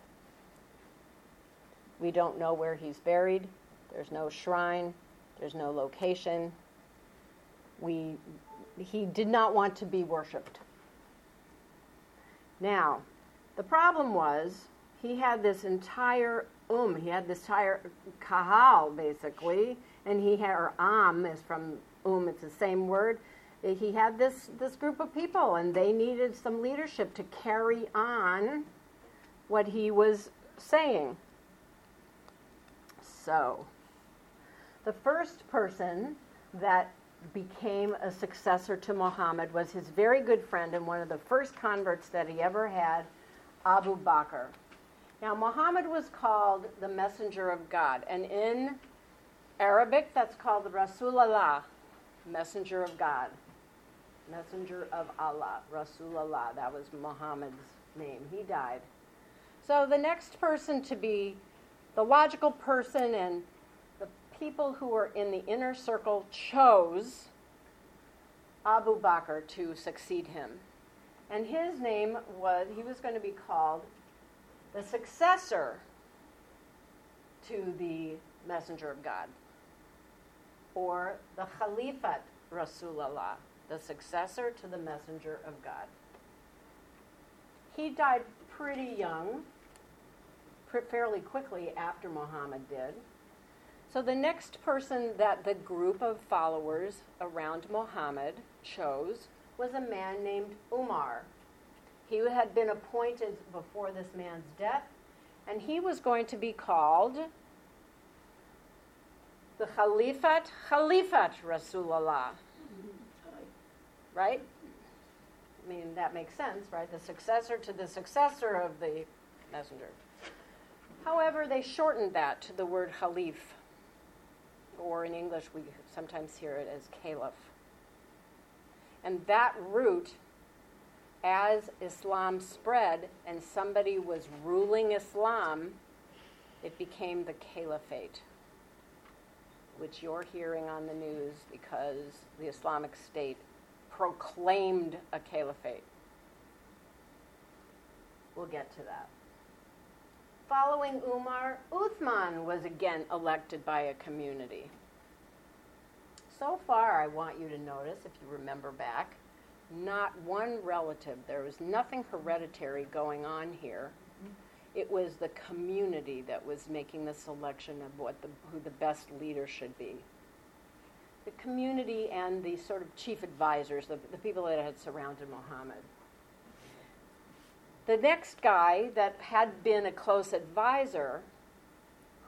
We don't know where he's buried. There's no shrine. There's no location. We, he did not want to be worshipped. Now, the problem was he had this entire um, he had this entire kahal basically, and he had or am is from um, it's the same word. He had this this group of people, and they needed some leadership to carry on what he was saying. So, the first person that became a successor to Muhammad was his very good friend and one of the first converts that he ever had, Abu Bakr. Now, Muhammad was called the messenger of God, and in Arabic, that's called the Rasulallah, messenger of God, messenger of Allah, Rasulallah. That was Muhammad's name. He died. So, the next person to be the logical person and people who were in the inner circle chose Abu Bakr to succeed him. And his name was, he was going to be called the successor to the messenger of God, or the Khalifat Rasulullah, the successor to the messenger of God. He died pretty young, fairly quickly after Muhammad did. So the next person that the group of followers around Muhammad chose was a man named Umar. He had been appointed before this man's death, and he was going to be called the Khalifat Khalifat Rasulullah. Right? I mean, that makes sense, right? The successor to the successor of the messenger. However, they shortened that to the word Khalif or in English we sometimes hear it as caliph. And that root, as Islam spread and somebody was ruling Islam, it became the caliphate, which you're hearing on the news because the Islamic State proclaimed a caliphate. We'll get to that. Following Umar, Uthman was again elected by a community. So far, I want you to notice, if you remember back, not one relative. There was nothing hereditary going on here. It was the community that was making the selection of what the, who the best leader should be. The community and the sort of chief advisors, the, the people that had surrounded Muhammad. The next guy that had been a close advisor,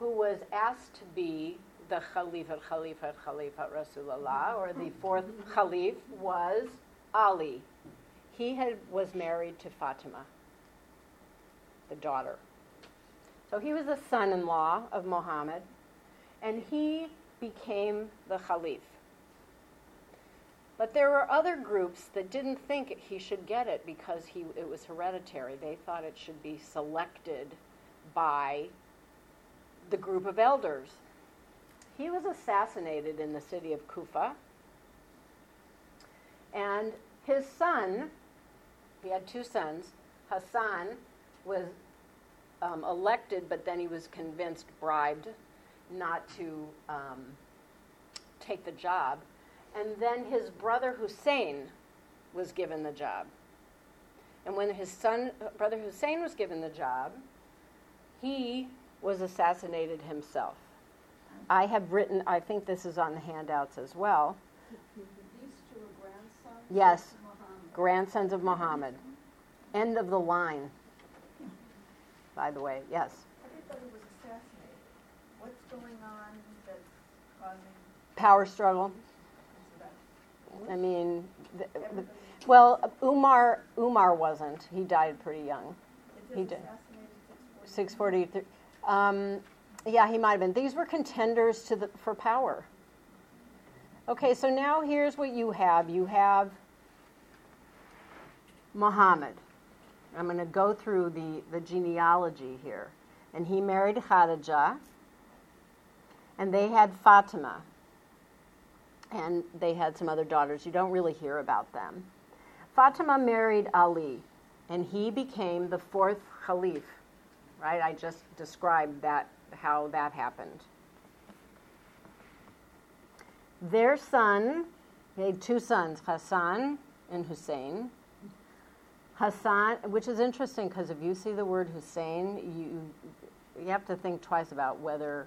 who was asked to be the Khalifah, Khalifah, Khalifah Rasulullah, or the mm-hmm. fourth mm-hmm. Khalif, was Ali, he had, was married to Fatima, the daughter. So he was a son in law of Muhammad, and he became the Caliph. But there were other groups that didn't think he should get it because he, it was hereditary. They thought it should be selected by the group of elders. He was assassinated in the city of Kufa. And his son, he had two sons, Hassan was um, elected, but then he was convinced, bribed, not to um, take the job. And then his brother Hussein was given the job. And when his son, brother Hussein, was given the job, he was assassinated himself. I have written, I think this is on the handouts as well. These two are grandsons? Yes. of Muhammad? Grandsons of Muhammad. End of the line, by the way, yes. Everybody was assassinated. What's going on that's causing, Power struggle. I mean, th- th- everybody, well, Umar Umar wasn't. He died pretty young. he did. assassinated Six forty. Um, yeah, he might have been. These were contenders to the for power. Okay, so now here's what you have. You have Muhammad. I'm going to go through the, the genealogy here. And he married Khadijah, and they had Fatima, and they had some other daughters. You don't really hear about them. Fatima married Ali, and he became the fourth caliph right? I just described that how that happened. Their son, they had two sons, Hassan and Hussein. Hassan, which is interesting because if you see the word Hussein, you you have to think twice about whether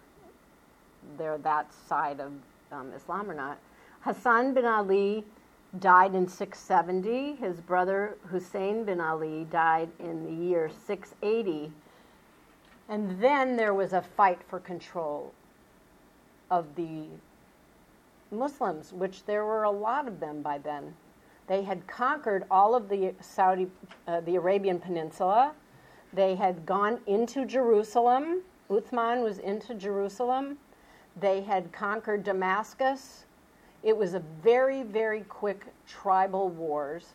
they're that side of um, Islam or not. Hassan bin Ali died in 670. His brother Hussein bin Ali died in the year 680 and then there was a fight for control of the Muslims, which there were a lot of them by then. They had conquered all of the Saudi, uh, the Arabian Peninsula. They had gone into Jerusalem. Uthman was into Jerusalem. They had conquered Damascus. It was a very, very quick tribal wars,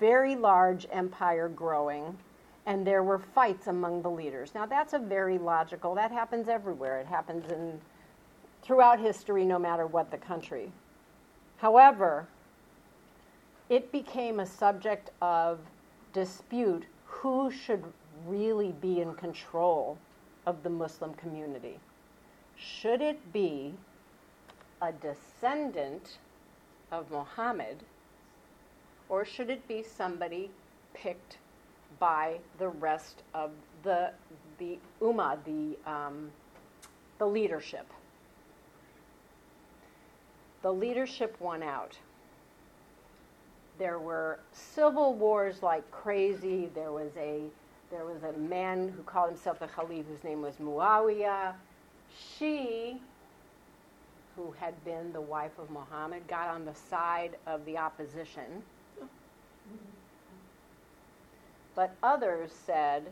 very large empire growing and there were fights among the leaders. Now that's a very logical. That happens everywhere. It happens in throughout history no matter what the country. However, it became a subject of dispute who should really be in control of the Muslim community. Should it be a descendant of Muhammad or should it be somebody picked by the rest of the the ummah, the um, the leadership. The leadership won out. There were civil wars like crazy. There was a there was a man who called himself a Khalif whose name was Muawiyah. She, who had been the wife of Muhammad, got on the side of the opposition but others said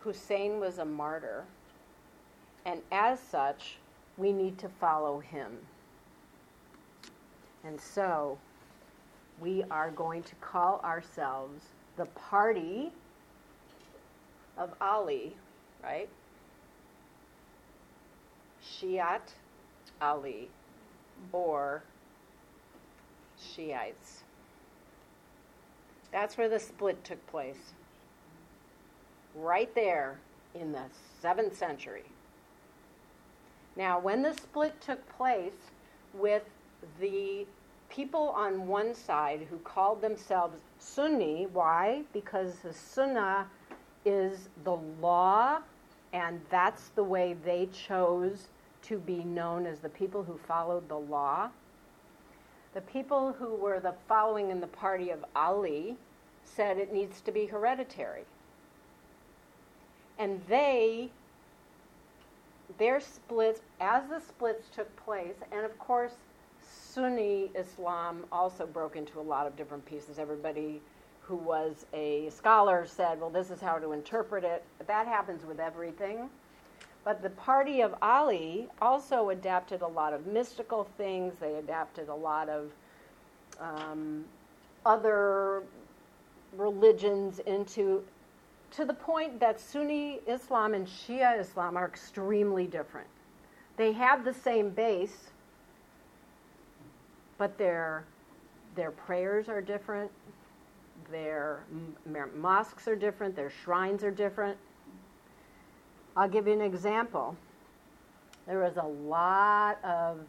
Hussein was a martyr, and as such, we need to follow him. And so, we are going to call ourselves the party of Ali, right? Shiat Ali, or Shiites. That's where the split took place right there in the 7th century. Now, when the split took place with the people on one side who called themselves Sunni, why? Because the Sunnah is the law, and that's the way they chose to be known as the people who followed the law. The people who were the following in the party of Ali said it needs to be hereditary and they their splits as the splits took place and of course Sunni Islam also broke into a lot of different pieces. Everybody who was a scholar said, well, this is how to interpret it. That happens with everything. But the party of Ali also adapted a lot of mystical things, they adapted a lot of um, other religions into to the point that Sunni Islam and Shia Islam are extremely different. They have the same base, but their their prayers are different, their m- mosques are different, their shrines are different. I'll give you an example. There was a lot of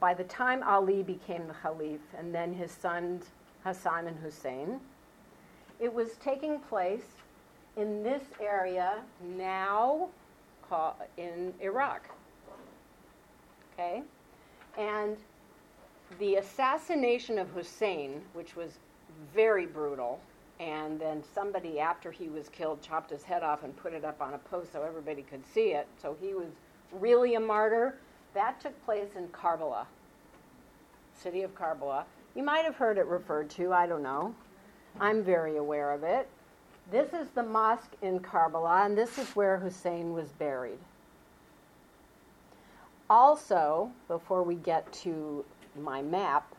by the time Ali became the Caliph and then his sons Hassan and Hussein, it was taking place in this area now in Iraq. Okay? And the assassination of Hussein, which was very brutal, and then somebody after he was killed chopped his head off and put it up on a post so everybody could see it. So he was really a martyr. That took place in Karbala, city of Karbala. You might have heard it referred to, I don't know. I'm very aware of it. This is the mosque in Karbala, and this is where Hussein was buried. Also, before we get to my map,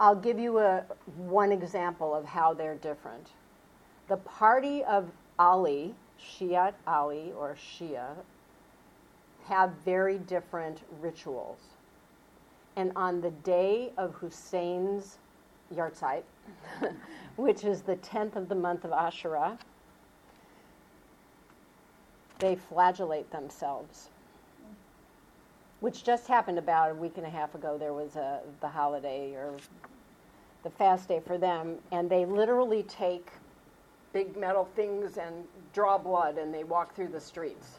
I'll give you a, one example of how they're different. The party of Ali, Shiat Ali or Shia, have very different rituals. And on the day of Hussein's yahrzeit, which is the 10th of the month of Ashura, they flagellate themselves. Which just happened about a week and a half ago. There was a, the holiday or the fast day for them, and they literally take big metal things and draw blood and they walk through the streets.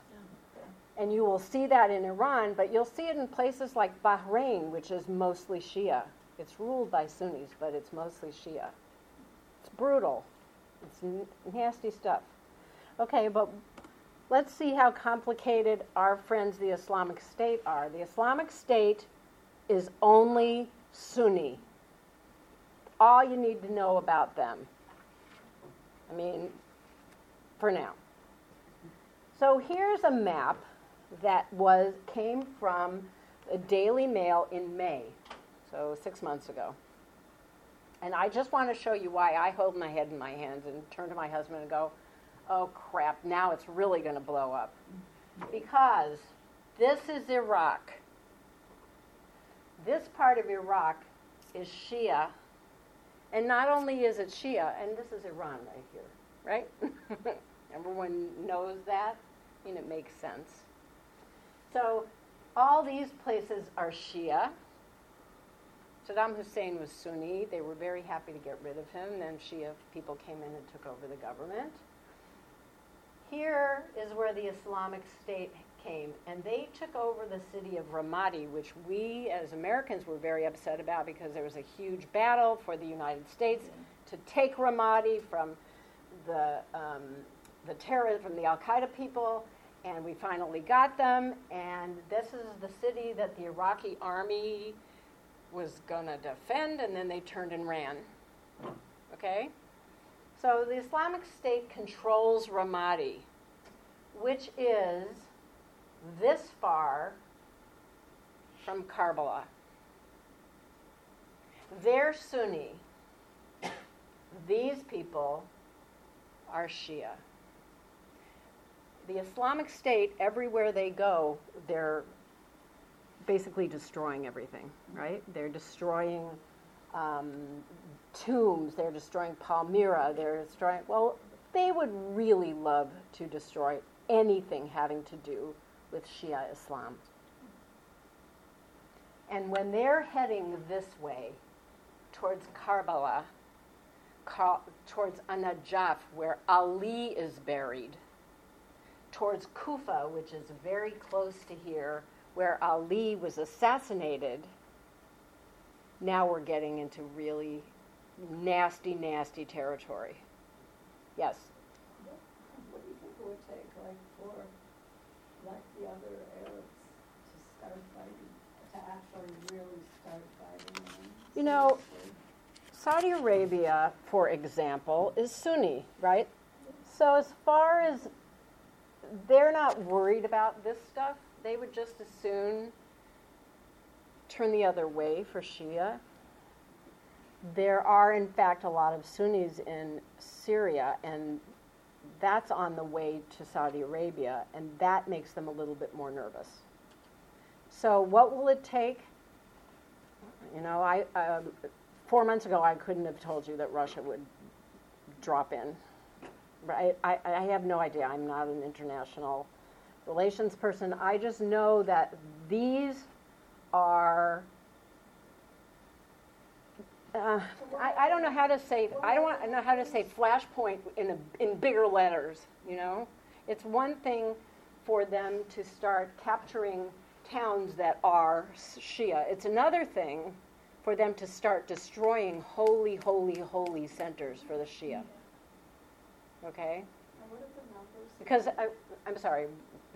And you will see that in Iran, but you'll see it in places like Bahrain, which is mostly Shia. It's ruled by Sunnis, but it's mostly Shia. It's brutal. It's n- nasty stuff. Okay, but let's see how complicated our friends, the Islamic State, are. The Islamic State is only Sunni. All you need to know about them. I mean, for now. So here's a map that was came from a Daily Mail in May, so six months ago. And I just want to show you why I hold my head in my hands and turn to my husband and go, oh crap, now it's really going to blow up. Because this is Iraq. This part of Iraq is Shia. And not only is it Shia, and this is Iran right here, right? Everyone knows that, and it makes sense. So all these places are Shia. Saddam Hussein was Sunni. They were very happy to get rid of him. Then Shia people came in and took over the government. Here is where the Islamic State came, and they took over the city of Ramadi, which we as Americans were very upset about because there was a huge battle for the United States to take Ramadi from the um, the terror from the Al Qaeda people, and we finally got them. And this is the city that the Iraqi army was going to defend, and then they turned and ran. Okay? So the Islamic State controls Ramadi, which is this far from Karbala. They're Sunni. These people are Shia. The Islamic State, everywhere they go, they're basically destroying everything, right? They're destroying um, tombs, they're destroying Palmyra, they're destroying, well, they would really love to destroy anything having to do with Shia Islam. And when they're heading this way, towards Karbala, Ka- towards An-Najaf, where Ali is buried, towards Kufa, which is very close to here, where Ali was assassinated, now we're getting into really nasty, nasty territory. Yes? What do you think it would take, like, for, like the other Arabs to start fighting, attack? Russia really start fighting them? You know. Saudi Arabia, for example, is Sunni, right? So as far as they're not worried about this stuff, they would just as soon turn the other way for Shia. There are, in fact, a lot of Sunnis in Syria, and that's on the way to Saudi Arabia, and that makes them a little bit more nervous. So, what will it take? You know, I um, four months ago I couldn't have told you that Russia would drop in. Right? I, I have no idea. I'm not an international relations person. I just know that these are. Uh, I, I don't know how to say. I don't want, know how to say flashpoint in a, in bigger letters. You know, it's one thing for them to start capturing towns that are Shia. It's another thing for them to start destroying holy, holy, holy centers for the Shia. Okay? And what are the numbers? Because, I, I'm sorry,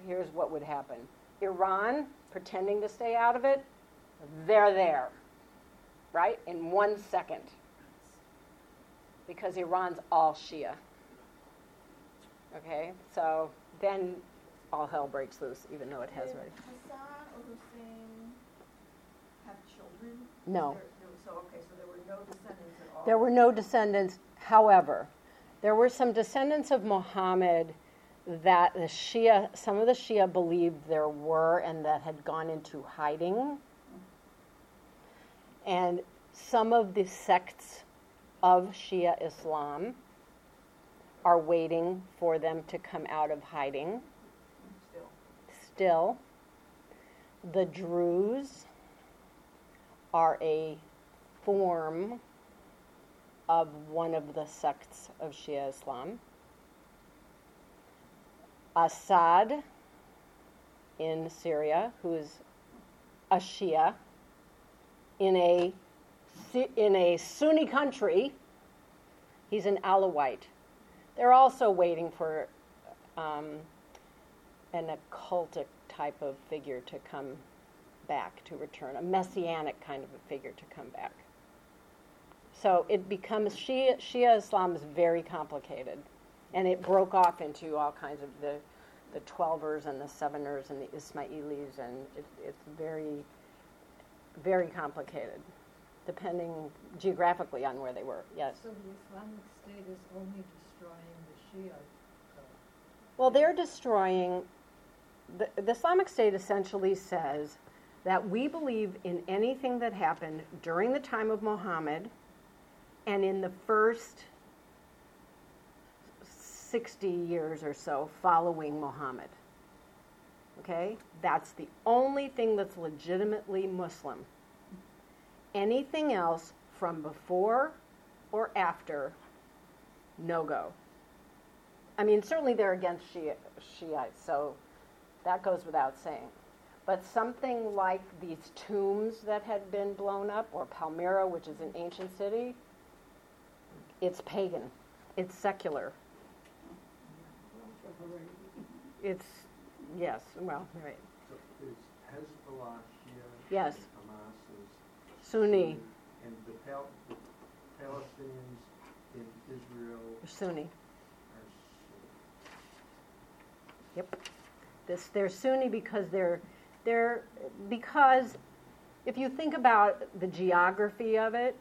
here's what would happen Iran, pretending to stay out of it, they're there, right? In one second. Because Iran's all Shia. Okay? So then all hell breaks loose, even though it has already. Hassan or Hussein have children? No. There- there So, okay, so there were no descendants at all? There were no descendants. However, there were some descendants of Muhammad that the Shia, some of the Shia believed there were and that had gone into hiding. And some of the sects of Shia Islam are waiting for them to come out of hiding. Still. Still, the Druze are a form of one of the sects of Shia Islam. Assad in Syria, who is a Shia in a in a Sunni country, he's an Alawite. They're also waiting for um, an occultic type of figure to come back, to return, a messianic kind of a figure to come back. So it becomes Shia, Shia Islam is very complicated, and it broke off into all kinds of the the Twelvers and the Seveners and the Ismailis, and it, it's very very complicated, depending geographically on where they were. Yes. So the Islamic State is only destroying the Shia. Well, they're destroying. The, the Islamic State essentially says that we believe in anything that happened during the time of Muhammad and in the first 60 years or so following Muhammad. Okay? That's the only thing that's legitimately Muslim. Anything else from before or after, no go. I mean, certainly they're against Shia, Shiites, so that goes without saying. But something like these tombs that had been blown up, or Palmyra, which is an ancient city, it's pagan, it's secular. It's, yes, well, right. So is Hezbollah Shia? Yes. Hamas is? Sunni. And the Pal- the Palestinians in Israel Sunni. are Sunni? Yep. This, they're Sunni because they're, they're, because if you think about the geography of it,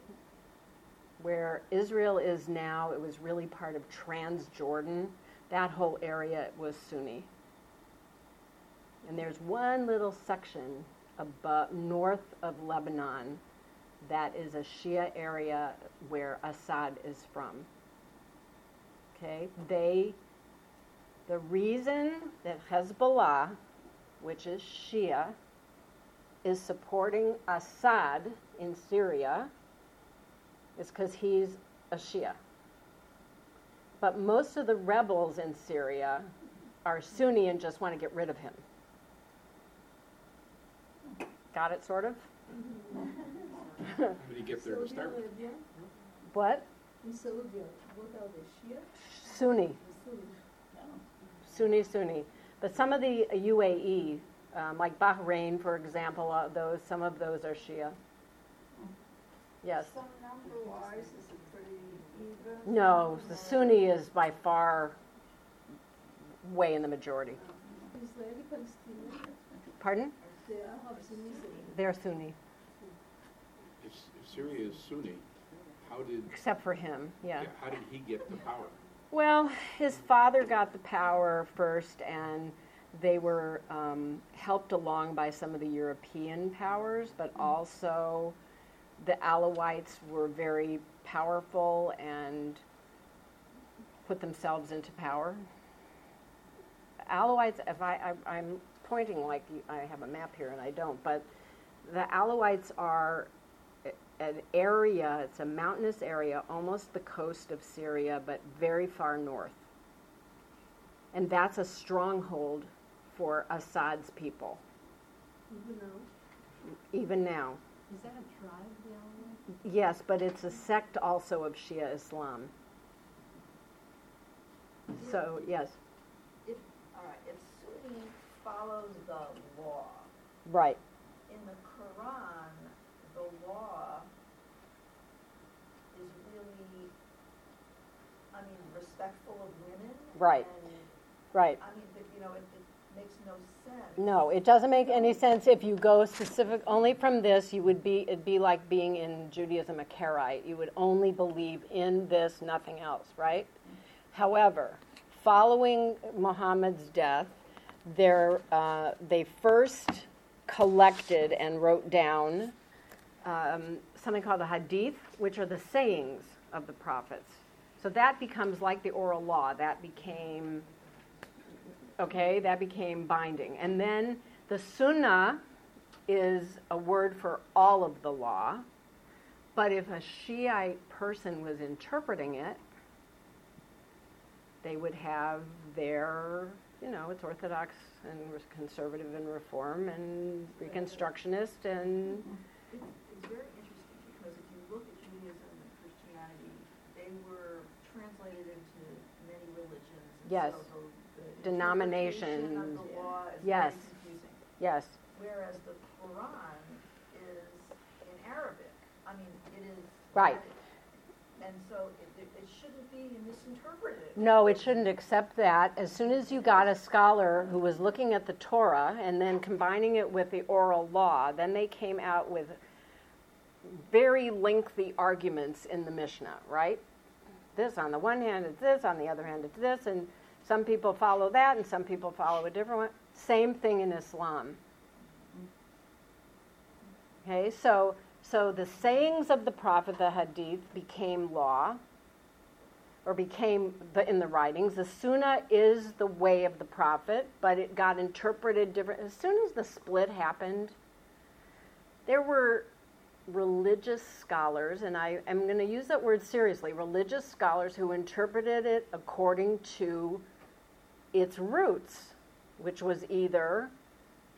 where Israel is now, it was really part of Transjordan. That whole area was Sunni. And there's one little section above, north of Lebanon that is a Shia area where Assad is from. Okay? They the reason that Hezbollah, which is Shia, is supporting Assad in Syria is because he's a Shia. But most of the rebels in Syria are Sunni and just want to get rid of him. Got it, sort of? How did he get there to start with? What? In Saudi, what are the Shia? Sunni. Sunni, Sunni. But some of the UAE Um, like Bahrain, for example, uh, those some of those are Shia. Yes. Some number wise, is it pretty even? No, the Sunni is by far way in the majority. Israeli Palestinian, Pardon? they are They're Sunni, If, if Syria is Sunni, how did, except for him. Yeah. yeah, how did he get the power? Well, his father got the power first, and they were um, helped along by some of the European powers, but also the Alawites were very powerful and put themselves into power. Alawites, if I, I I'm pointing like I have a map here and I don't, but the Alawites are an area, it's a mountainous area, almost the coast of Syria, but very far north. And that's a stronghold for Assad's people, Even now, even now. is that a tribe, the Alawite? Yes, but it's a sect also of Shia Islam. So, yes, If, all right, if Sunni follows the law, right. in the Quran, the law is really, I mean, respectful of women. Right. Right. I mean, but, you know, it, it makes no sense. No, it doesn't make any sense if you go specific only from this. You would be it'd be like being in Judaism a Karaite. You would only believe in this, nothing else, right? However, following Muhammad's death, there uh, they first collected and wrote down um, something called the Hadith, which are the sayings of the prophets. So that becomes like the oral law. That became okay, that became binding. And then the sunnah is a word for all of the law. But if a Shiite person was interpreting it, they would have their, you know, it's Orthodox and conservative and reform and Reconstructionist and It's, it's very interesting because if you look at Judaism and Christianity, they were translated into many religions. and Yes. so the- the Denomination. interpretation of the law is Yes. confusing. yes, Whereas the Quran is in Arabic. I mean, it is. Right. And so it, it, it shouldn't be misinterpreted. No, it shouldn't accept that. As soon as you got a scholar who was looking at the Torah and then combining it with the oral law, then they came out with very lengthy arguments in the Mishnah, right? This on the one hand, it's this, on the other hand, it's this, and some people follow that and some people follow a different one. Same thing in Islam. Okay, so so the sayings of the prophet, the hadith, became law or became the, in the writings. The Sunnah is the way of the prophet, but it got interpreted different. As soon as the split happened, there were religious scholars, and I am going to use that word seriously religious scholars who interpreted it according to its roots, which was either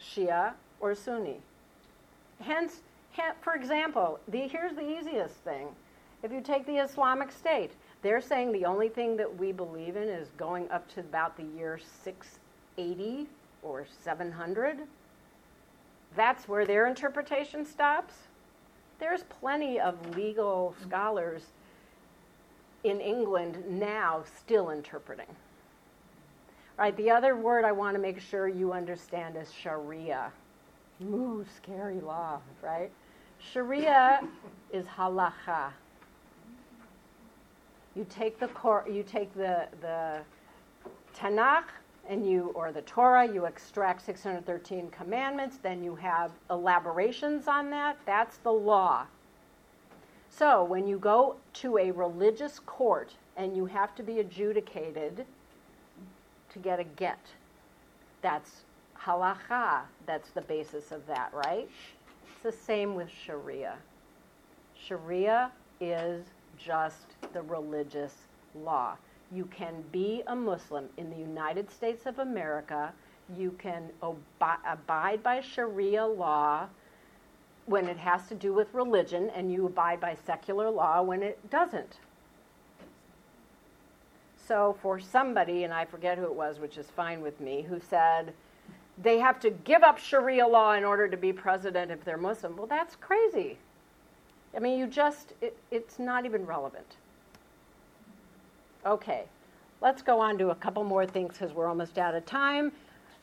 Shia or Sunni. Hence, for example, the, here's the easiest thing. If you take the Islamic State, they're saying the only thing that we believe in is going up to about the year 680 or 700. That's where their interpretation stops. There's plenty of legal scholars in England now still interpreting. Right, the other word I want to make sure you understand is Sharia. Ooh, scary law, right? Sharia is halacha. You take the Cor- you take the the Tanakh and you or the Torah, you extract 613 commandments, then you have elaborations on that. That's the law. So, when you go to a religious court and you have to be adjudicated to get a get, that's halacha. That's the basis of that, right? It's the same with Sharia. Sharia is just the religious law. You can be a Muslim in the United States of America. You can abide by Sharia law when it has to do with religion, and you abide by secular law when it doesn't. So, for somebody, and I forget who it was, which is fine with me, who said, they have to give up Sharia law in order to be president if they're Muslim. Well, that's crazy. I mean, you just, it, it's not even relevant. Okay, let's go on to a couple more things because we're almost out of time.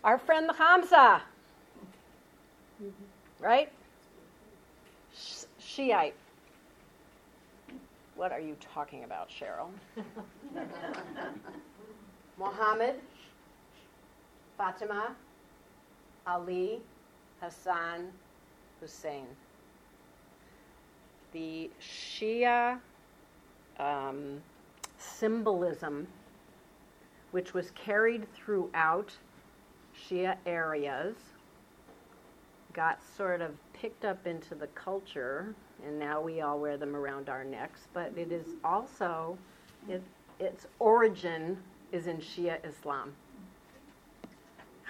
Our friend the Hamsa, right? Sh- Shiite. What are you talking about, Cheryl? Muhammad, Fatima, Ali, Hassan, Hussein. The Shia um, symbolism, which was carried throughout Shia areas, got sort of picked up into the culture, and now we all wear them around our necks. But it is also, it, its origin is in Shia Islam.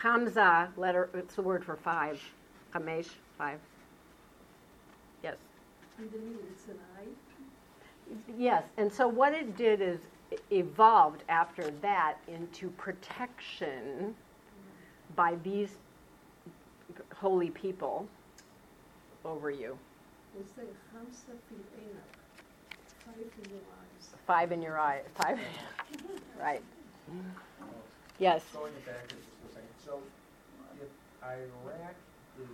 Hamsa, letter, it's the word for five. Hamesh, five. Yes. Underneath it's an eye. Yes, and so what it did is evolved after that into protection by these holy people over you. They say Hamsa fil five in your eyes. Five in your eye, five, right. Oh, yes, Going back to the thing, so if Iraq is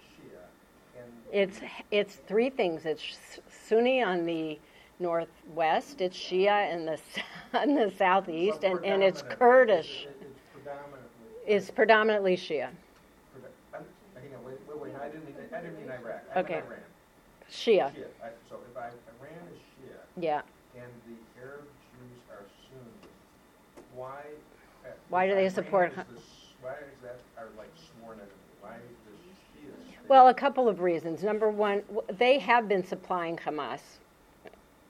Shia and. it's, it's three things. It's Sunni on the northwest, it's Shia in the, in the southeast, so and, and it's Kurdish. it- It's predominantly. It's predominantly Shia. I'm- Hang on, wait, wait, wait, I didn't mean, I didn't mean Iraq. I Okay. Iran. Shia, Shia, I- so if I, Iran is Shia yeah. and the Arab Jews are Sunni, why? uh, Why do they Iran support is the Why is that, are like sworn enemy? Why? Well, a couple of reasons. Number one, they have been supplying Hamas.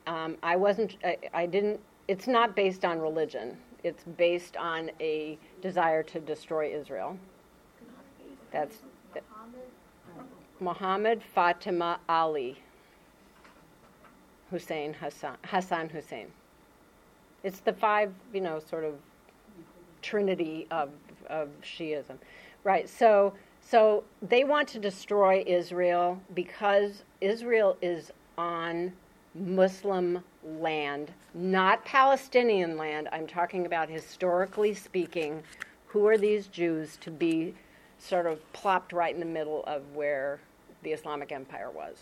Um, I wasn't, I, I didn't, it's not based on religion. It's based on a desire to destroy Israel. That's Muhammad, Fatima, Ali, Hussein, Hassan, Hassan Hussein. It's the five, you know, sort of trinity of, of Shiism. Right, so, so they want to destroy Israel because Israel is on Muslim land, not Palestinian land. I'm talking about historically speaking. Who are these Jews to be sort of plopped right in the middle of where the Islamic Empire was?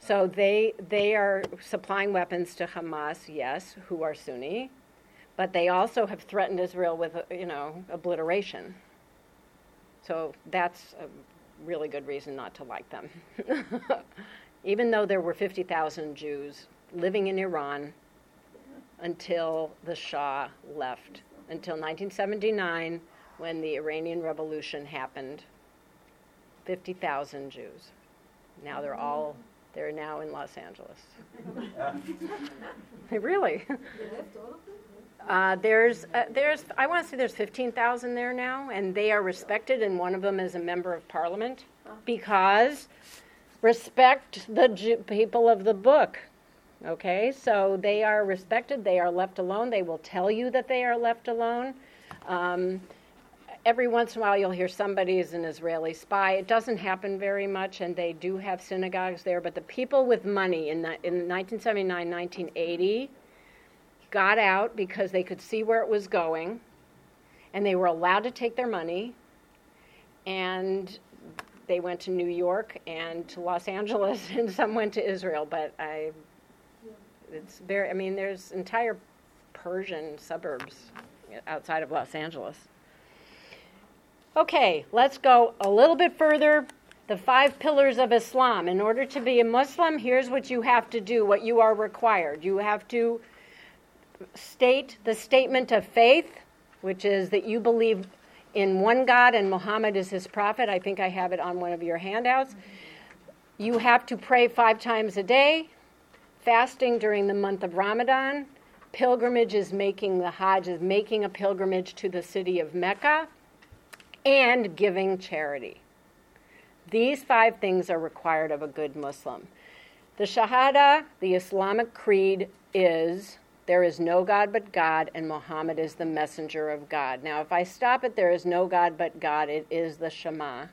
So they they are supplying weapons to Hamas, yes, who are Sunni, but they also have threatened Israel with you know obliteration. So that's a really good reason not to like them. Even though there were 50,000 Jews living in Iran until the Shah left, until 1979 when the Iranian Revolution happened. 50,000 Jews. Now they're all they're now in Los Angeles. really? Uh, there's, uh, there's, I want to say there's 15,000 there now, and they are respected, and one of them is a member of parliament because respect the people of the book. Okay, so they are respected, they are left alone, they will tell you that they are left alone. Um, every once in a while you'll hear somebody is an Israeli spy. It doesn't happen very much, and they do have synagogues there. But the people with money in, the, in 1979, 1980 got out because they could see where it was going, and they were allowed to take their money, and they went to New York and to Los Angeles, and some went to Israel. But I, it's very. I mean, there's entire Persian suburbs outside of Los Angeles. Okay, let's go a little bit further. The five pillars of Islam. In order to be a Muslim, here's what you have to do, what you are required. You have to state the statement of faith, which is that you believe in one God and Muhammad is his prophet. I think I have it on one of your handouts. You have to pray five times a day, fasting during the month of Ramadan. Pilgrimage is making the Hajj, is making a pilgrimage to the city of Mecca and giving charity. These five things are required of a good Muslim. The Shahada, the Islamic creed, is There is no God but God, and Muhammad is the messenger of God. Now, if I stop at there is no God but God, it is the Shema.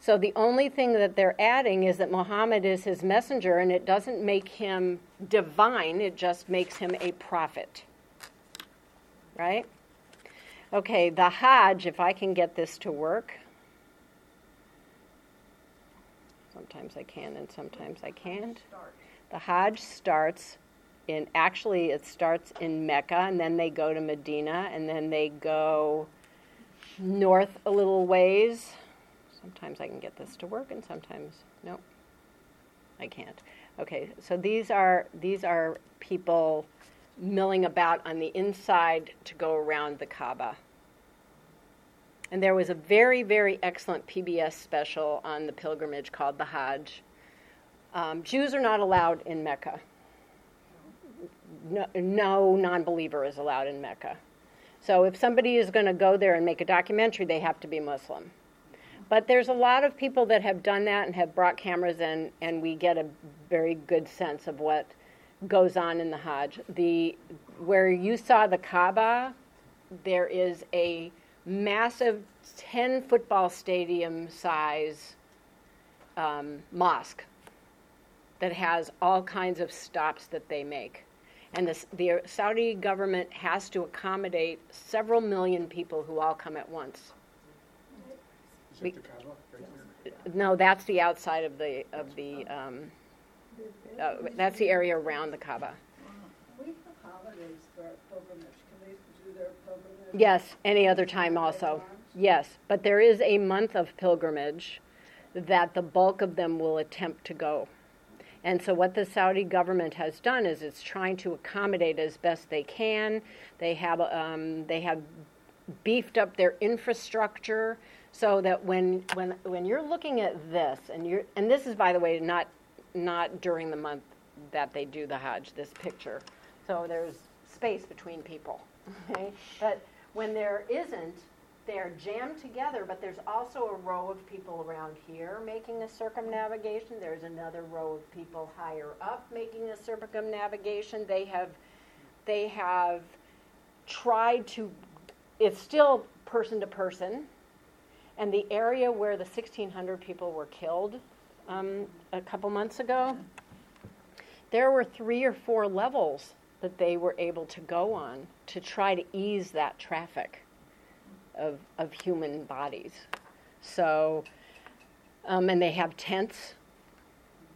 So the only thing that they're adding is that Muhammad is his messenger, and it doesn't make him divine, it just makes him a prophet. Right? Okay, the Hajj, if I can get this to work. Sometimes I can and sometimes I can't. The Hajj starts in, actually, it starts in Mecca, and then they go to Medina, and then they go north a little ways. Sometimes I can get this to work, and sometimes no, I can't. Okay, so these are these are people milling about on the inside to go around the Kaaba. And there was a very, very excellent PBS special on the pilgrimage called The Hajj. Um, Jews are not allowed in Mecca. No, no non believer is allowed in Mecca. So if somebody is going to go there and make a documentary, they have to be Muslim. But there's a lot of people that have done that and have brought cameras in, and we get a very good sense of what goes on in the Hajj. The where you saw the Kaaba, there is a massive 10 football stadium size um, mosque that has all kinds of stops that they make. And this, the Saudi government has to accommodate several million people who all come at once. Is We- it the Kaaba right there? No, that's the outside of the of the. Um, uh, that's the area around the Kaaba. We have holidays for our pilgrimage, can they do their pilgrimage? Yes, any other time also. Yes, but there is a month of pilgrimage that the bulk of them will attempt to go. And so, what the Saudi government has done is it's trying to accommodate as best they can. They have um, they have beefed up their infrastructure so that when when when you're looking at this and you're and this is by the way not not during the month that they do the Hajj. This picture, so there's space between people. Okay, but when there isn't, they're jammed together. But there's also a row of people around here making a circumnavigation. There's another row of people higher up making a circumnavigation. They have they have tried to. It's still person to person, and the area where the 1,600 people were killed um, a couple months ago, there were three or four levels that they were able to go on to try to ease that traffic of, of human bodies. So, um, and they have tents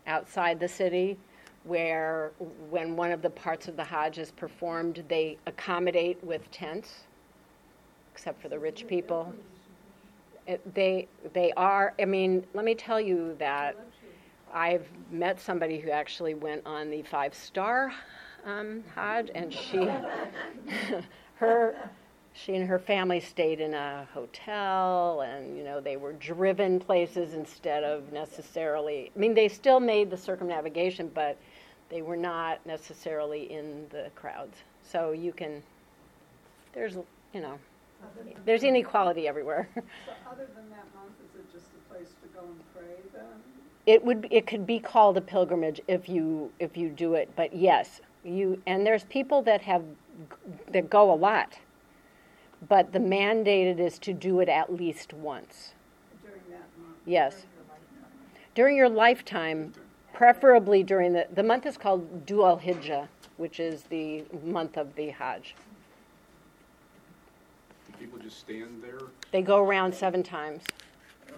outside the city where when one of the parts of the Hajj is performed, they accommodate with tents, except for the rich people. It, they, they are, I mean, let me tell you that I've met somebody who actually went on the five star um, Hajj, and she, her, she and her family stayed in a hotel, and you know they were driven places instead of necessarily. I mean, they still made the circumnavigation, but they were not necessarily in the crowds. So you can, there's, you know, there's inequality everywhere. So other than that month, is it just a place to go and pray then? It would it could be called a pilgrimage if you if you do it, but yes, you and there's people that have that go a lot. But the mandated is to do it at least once. During that month? Yes. During your lifetime, preferably during the the month is called Dhul Hijjah, which is the month of the Hajj. Do people just stand there? They go around seven times. Oh,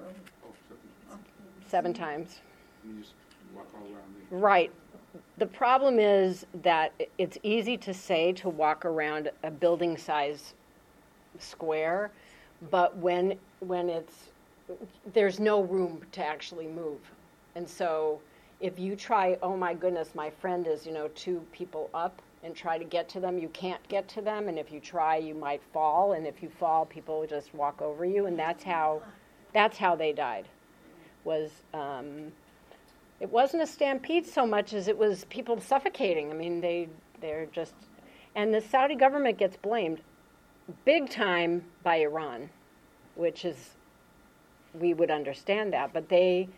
something- Seven times. and you just walk all around the. Right. The problem is that it's easy to say to walk around a building size square, but when when it's there's no room to actually move. And so if you try, oh my goodness, my friend is, you know, two people up and try to get to them, you can't get to them and if you try you might fall and if you fall people just walk over you and that's how that's how they died. Was um, it wasn't a stampede so much as it was people suffocating. I mean, they they're just, and the Saudi government gets blamed big time by Iran, which is we would understand that, but they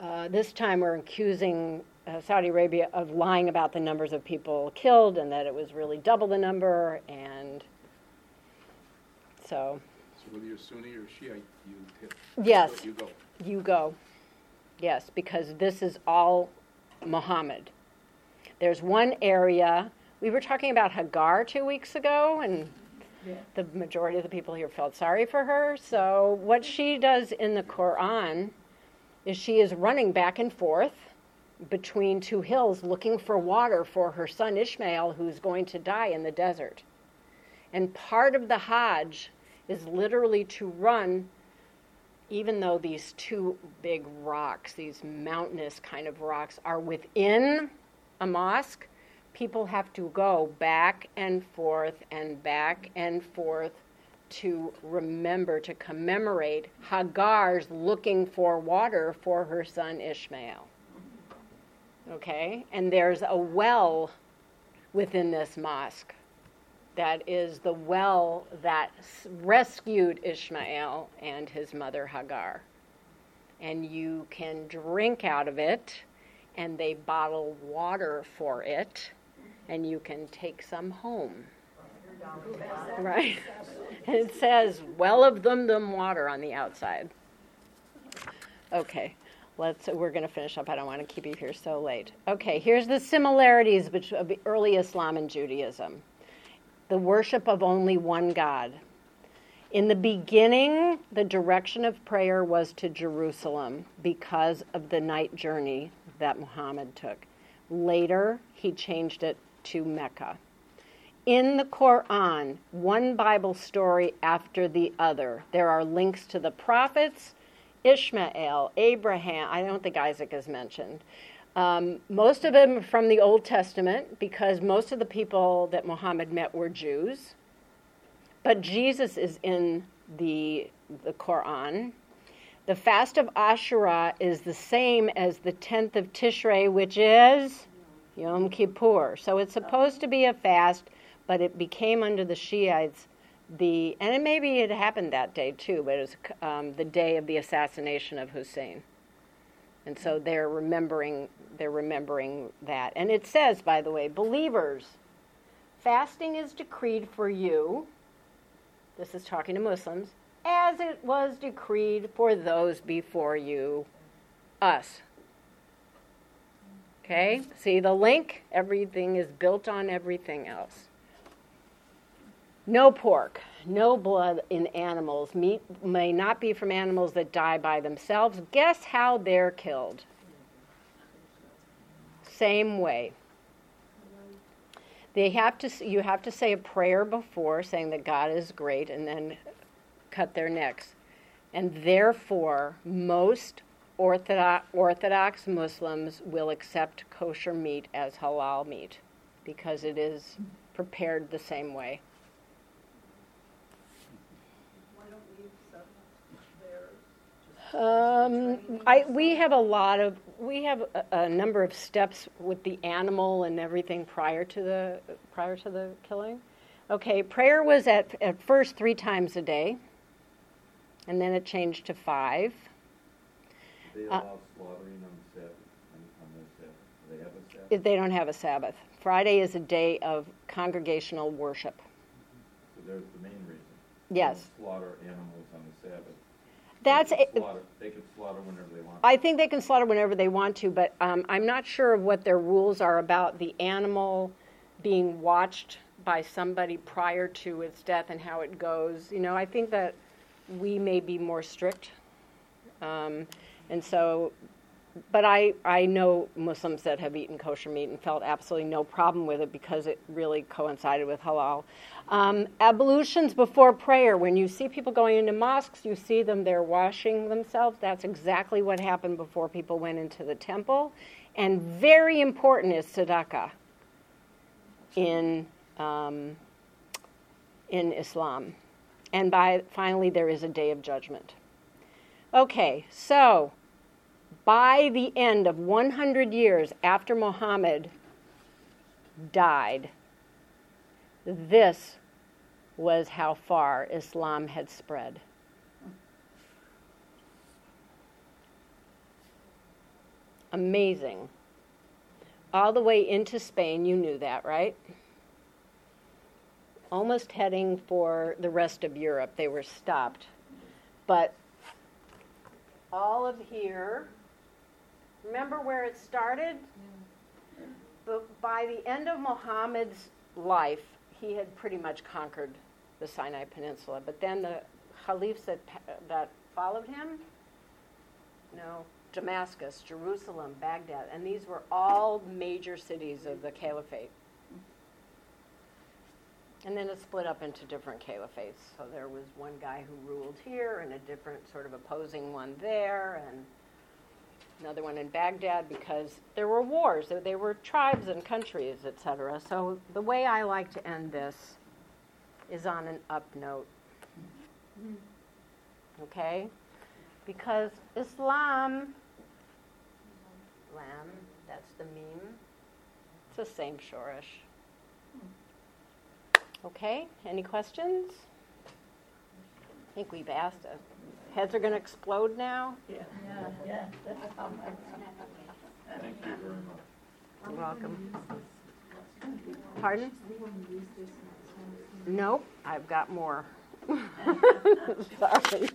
uh, this time were accusing uh, Saudi Arabia of lying about the numbers of people killed and that it was really double the number, and so So whether you're Sunni or Shiite, you hit. Yes. You go. you go. Yes, because this is all Muhammad. There's one area, we were talking about Hagar two weeks ago, and the majority of the people here felt sorry for her. So, what she does in the Quran is she is running back and forth between two hills looking for water for her son Ishmael, who's going to die in the desert. And part of the Hajj is literally to run even though these two big rocks, these mountainous kind of rocks, are within a mosque, people have to go back and forth and back and forth to remember, to commemorate Hagar's looking for water for her son Ishmael. Okay? And there's a well within this mosque that is the well that rescued Ishmael and his mother Hagar. And you can drink out of it, and they bottle water for it, and you can take some home. Right? And it says, well of Zamzam water on the outside. Okay, let's, we're going to finish up. I don't want to keep you here so late. Okay, here's the similarities between early Islam and Judaism the worship of only one God. In the beginning, the direction of prayer was to Jerusalem because of the night journey that Muhammad took. Later, he changed it to Mecca. In the Quran, one Bible story after the other, there are links to the prophets, Ishmael, Abraham. I don't think Isaac is mentioned. Um, most of them from the Old Testament because most of the people that Muhammad met were Jews. But Jesus is in the, the Quran. The fast of Ashura is the same as the 10th of Tishrei, which is Yom Kippur. So it's supposed to be a fast, but it became under the Shiites the, and it, maybe it happened that day too, but it was um, the day of the assassination of Hussein. And so they're remembering they're remembering that. And it says, by the way, believers, fasting is decreed for you. This is talking to Muslims, as it was decreed for those before you, us. Okay? See the link? Everything is built on everything else. No pork, no blood in animals. Meat may not be from animals that die by themselves. Guess how they're killed? Same way. They have to you have to say a prayer before saying that God is great and then cut their necks. And therefore, most Orthodox, Orthodox Muslims will accept kosher meat as halal meat because it is prepared the same way. We? Um, I, we have a lot of, we have a, a number of steps with the animal and everything prior to the, prior to the killing. Okay, prayer was at, at first three times a day, and then it changed to five. They Uh, allow slaughtering on the Sabbath, on, on the Sabbath. Do they have a Sabbath? They don't have a Sabbath. Friday is a day of congregational worship. So there's the main reason. Yes. Don't Slaughter animals on the Sabbath. That's, They could a- slaughter, they could slaughter whenever they want. I think they can slaughter whenever they want to, but um, I'm not sure of what their rules are about the animal being watched by somebody prior to its death and how it goes. You know, I think that we may be more strict. Um, and so, but I, I know Muslims that have eaten kosher meat and felt absolutely no problem with it because it really coincided with halal. Um, ablutions before prayer. When you see people going into mosques, you see them there washing themselves. That's exactly what happened before people went into the temple. And very important is tzedakah in, um, in Islam. And by finally, there is a day of judgment. Okay, so by the end of 100 years after Muhammad died, this was how far Islam had spread. Amazing. all the way into Spain. You knew that, right? Almost heading for the rest of Europe. They were stopped. But all of here, remember where it started? But by the end of Muhammad's life, he had pretty much conquered the Sinai Peninsula. But then the caliphs that, that followed him, no, Damascus, Jerusalem, Baghdad, and these were all major cities of the caliphate. And then it split up into different caliphates. So there was one guy who ruled here and a different sort of opposing one there and another one in Baghdad because there were wars. There, there were tribes and countries, etc. So the way I like to end this is on an up note. Okay? Because Islam, Lam, that's the meme. It's the same shorish. Okay, any questions? I think we've asked it. Heads are going to explode now? Yeah. Thank you very much. You're welcome. Pardon? Nope, I've got more. Sorry.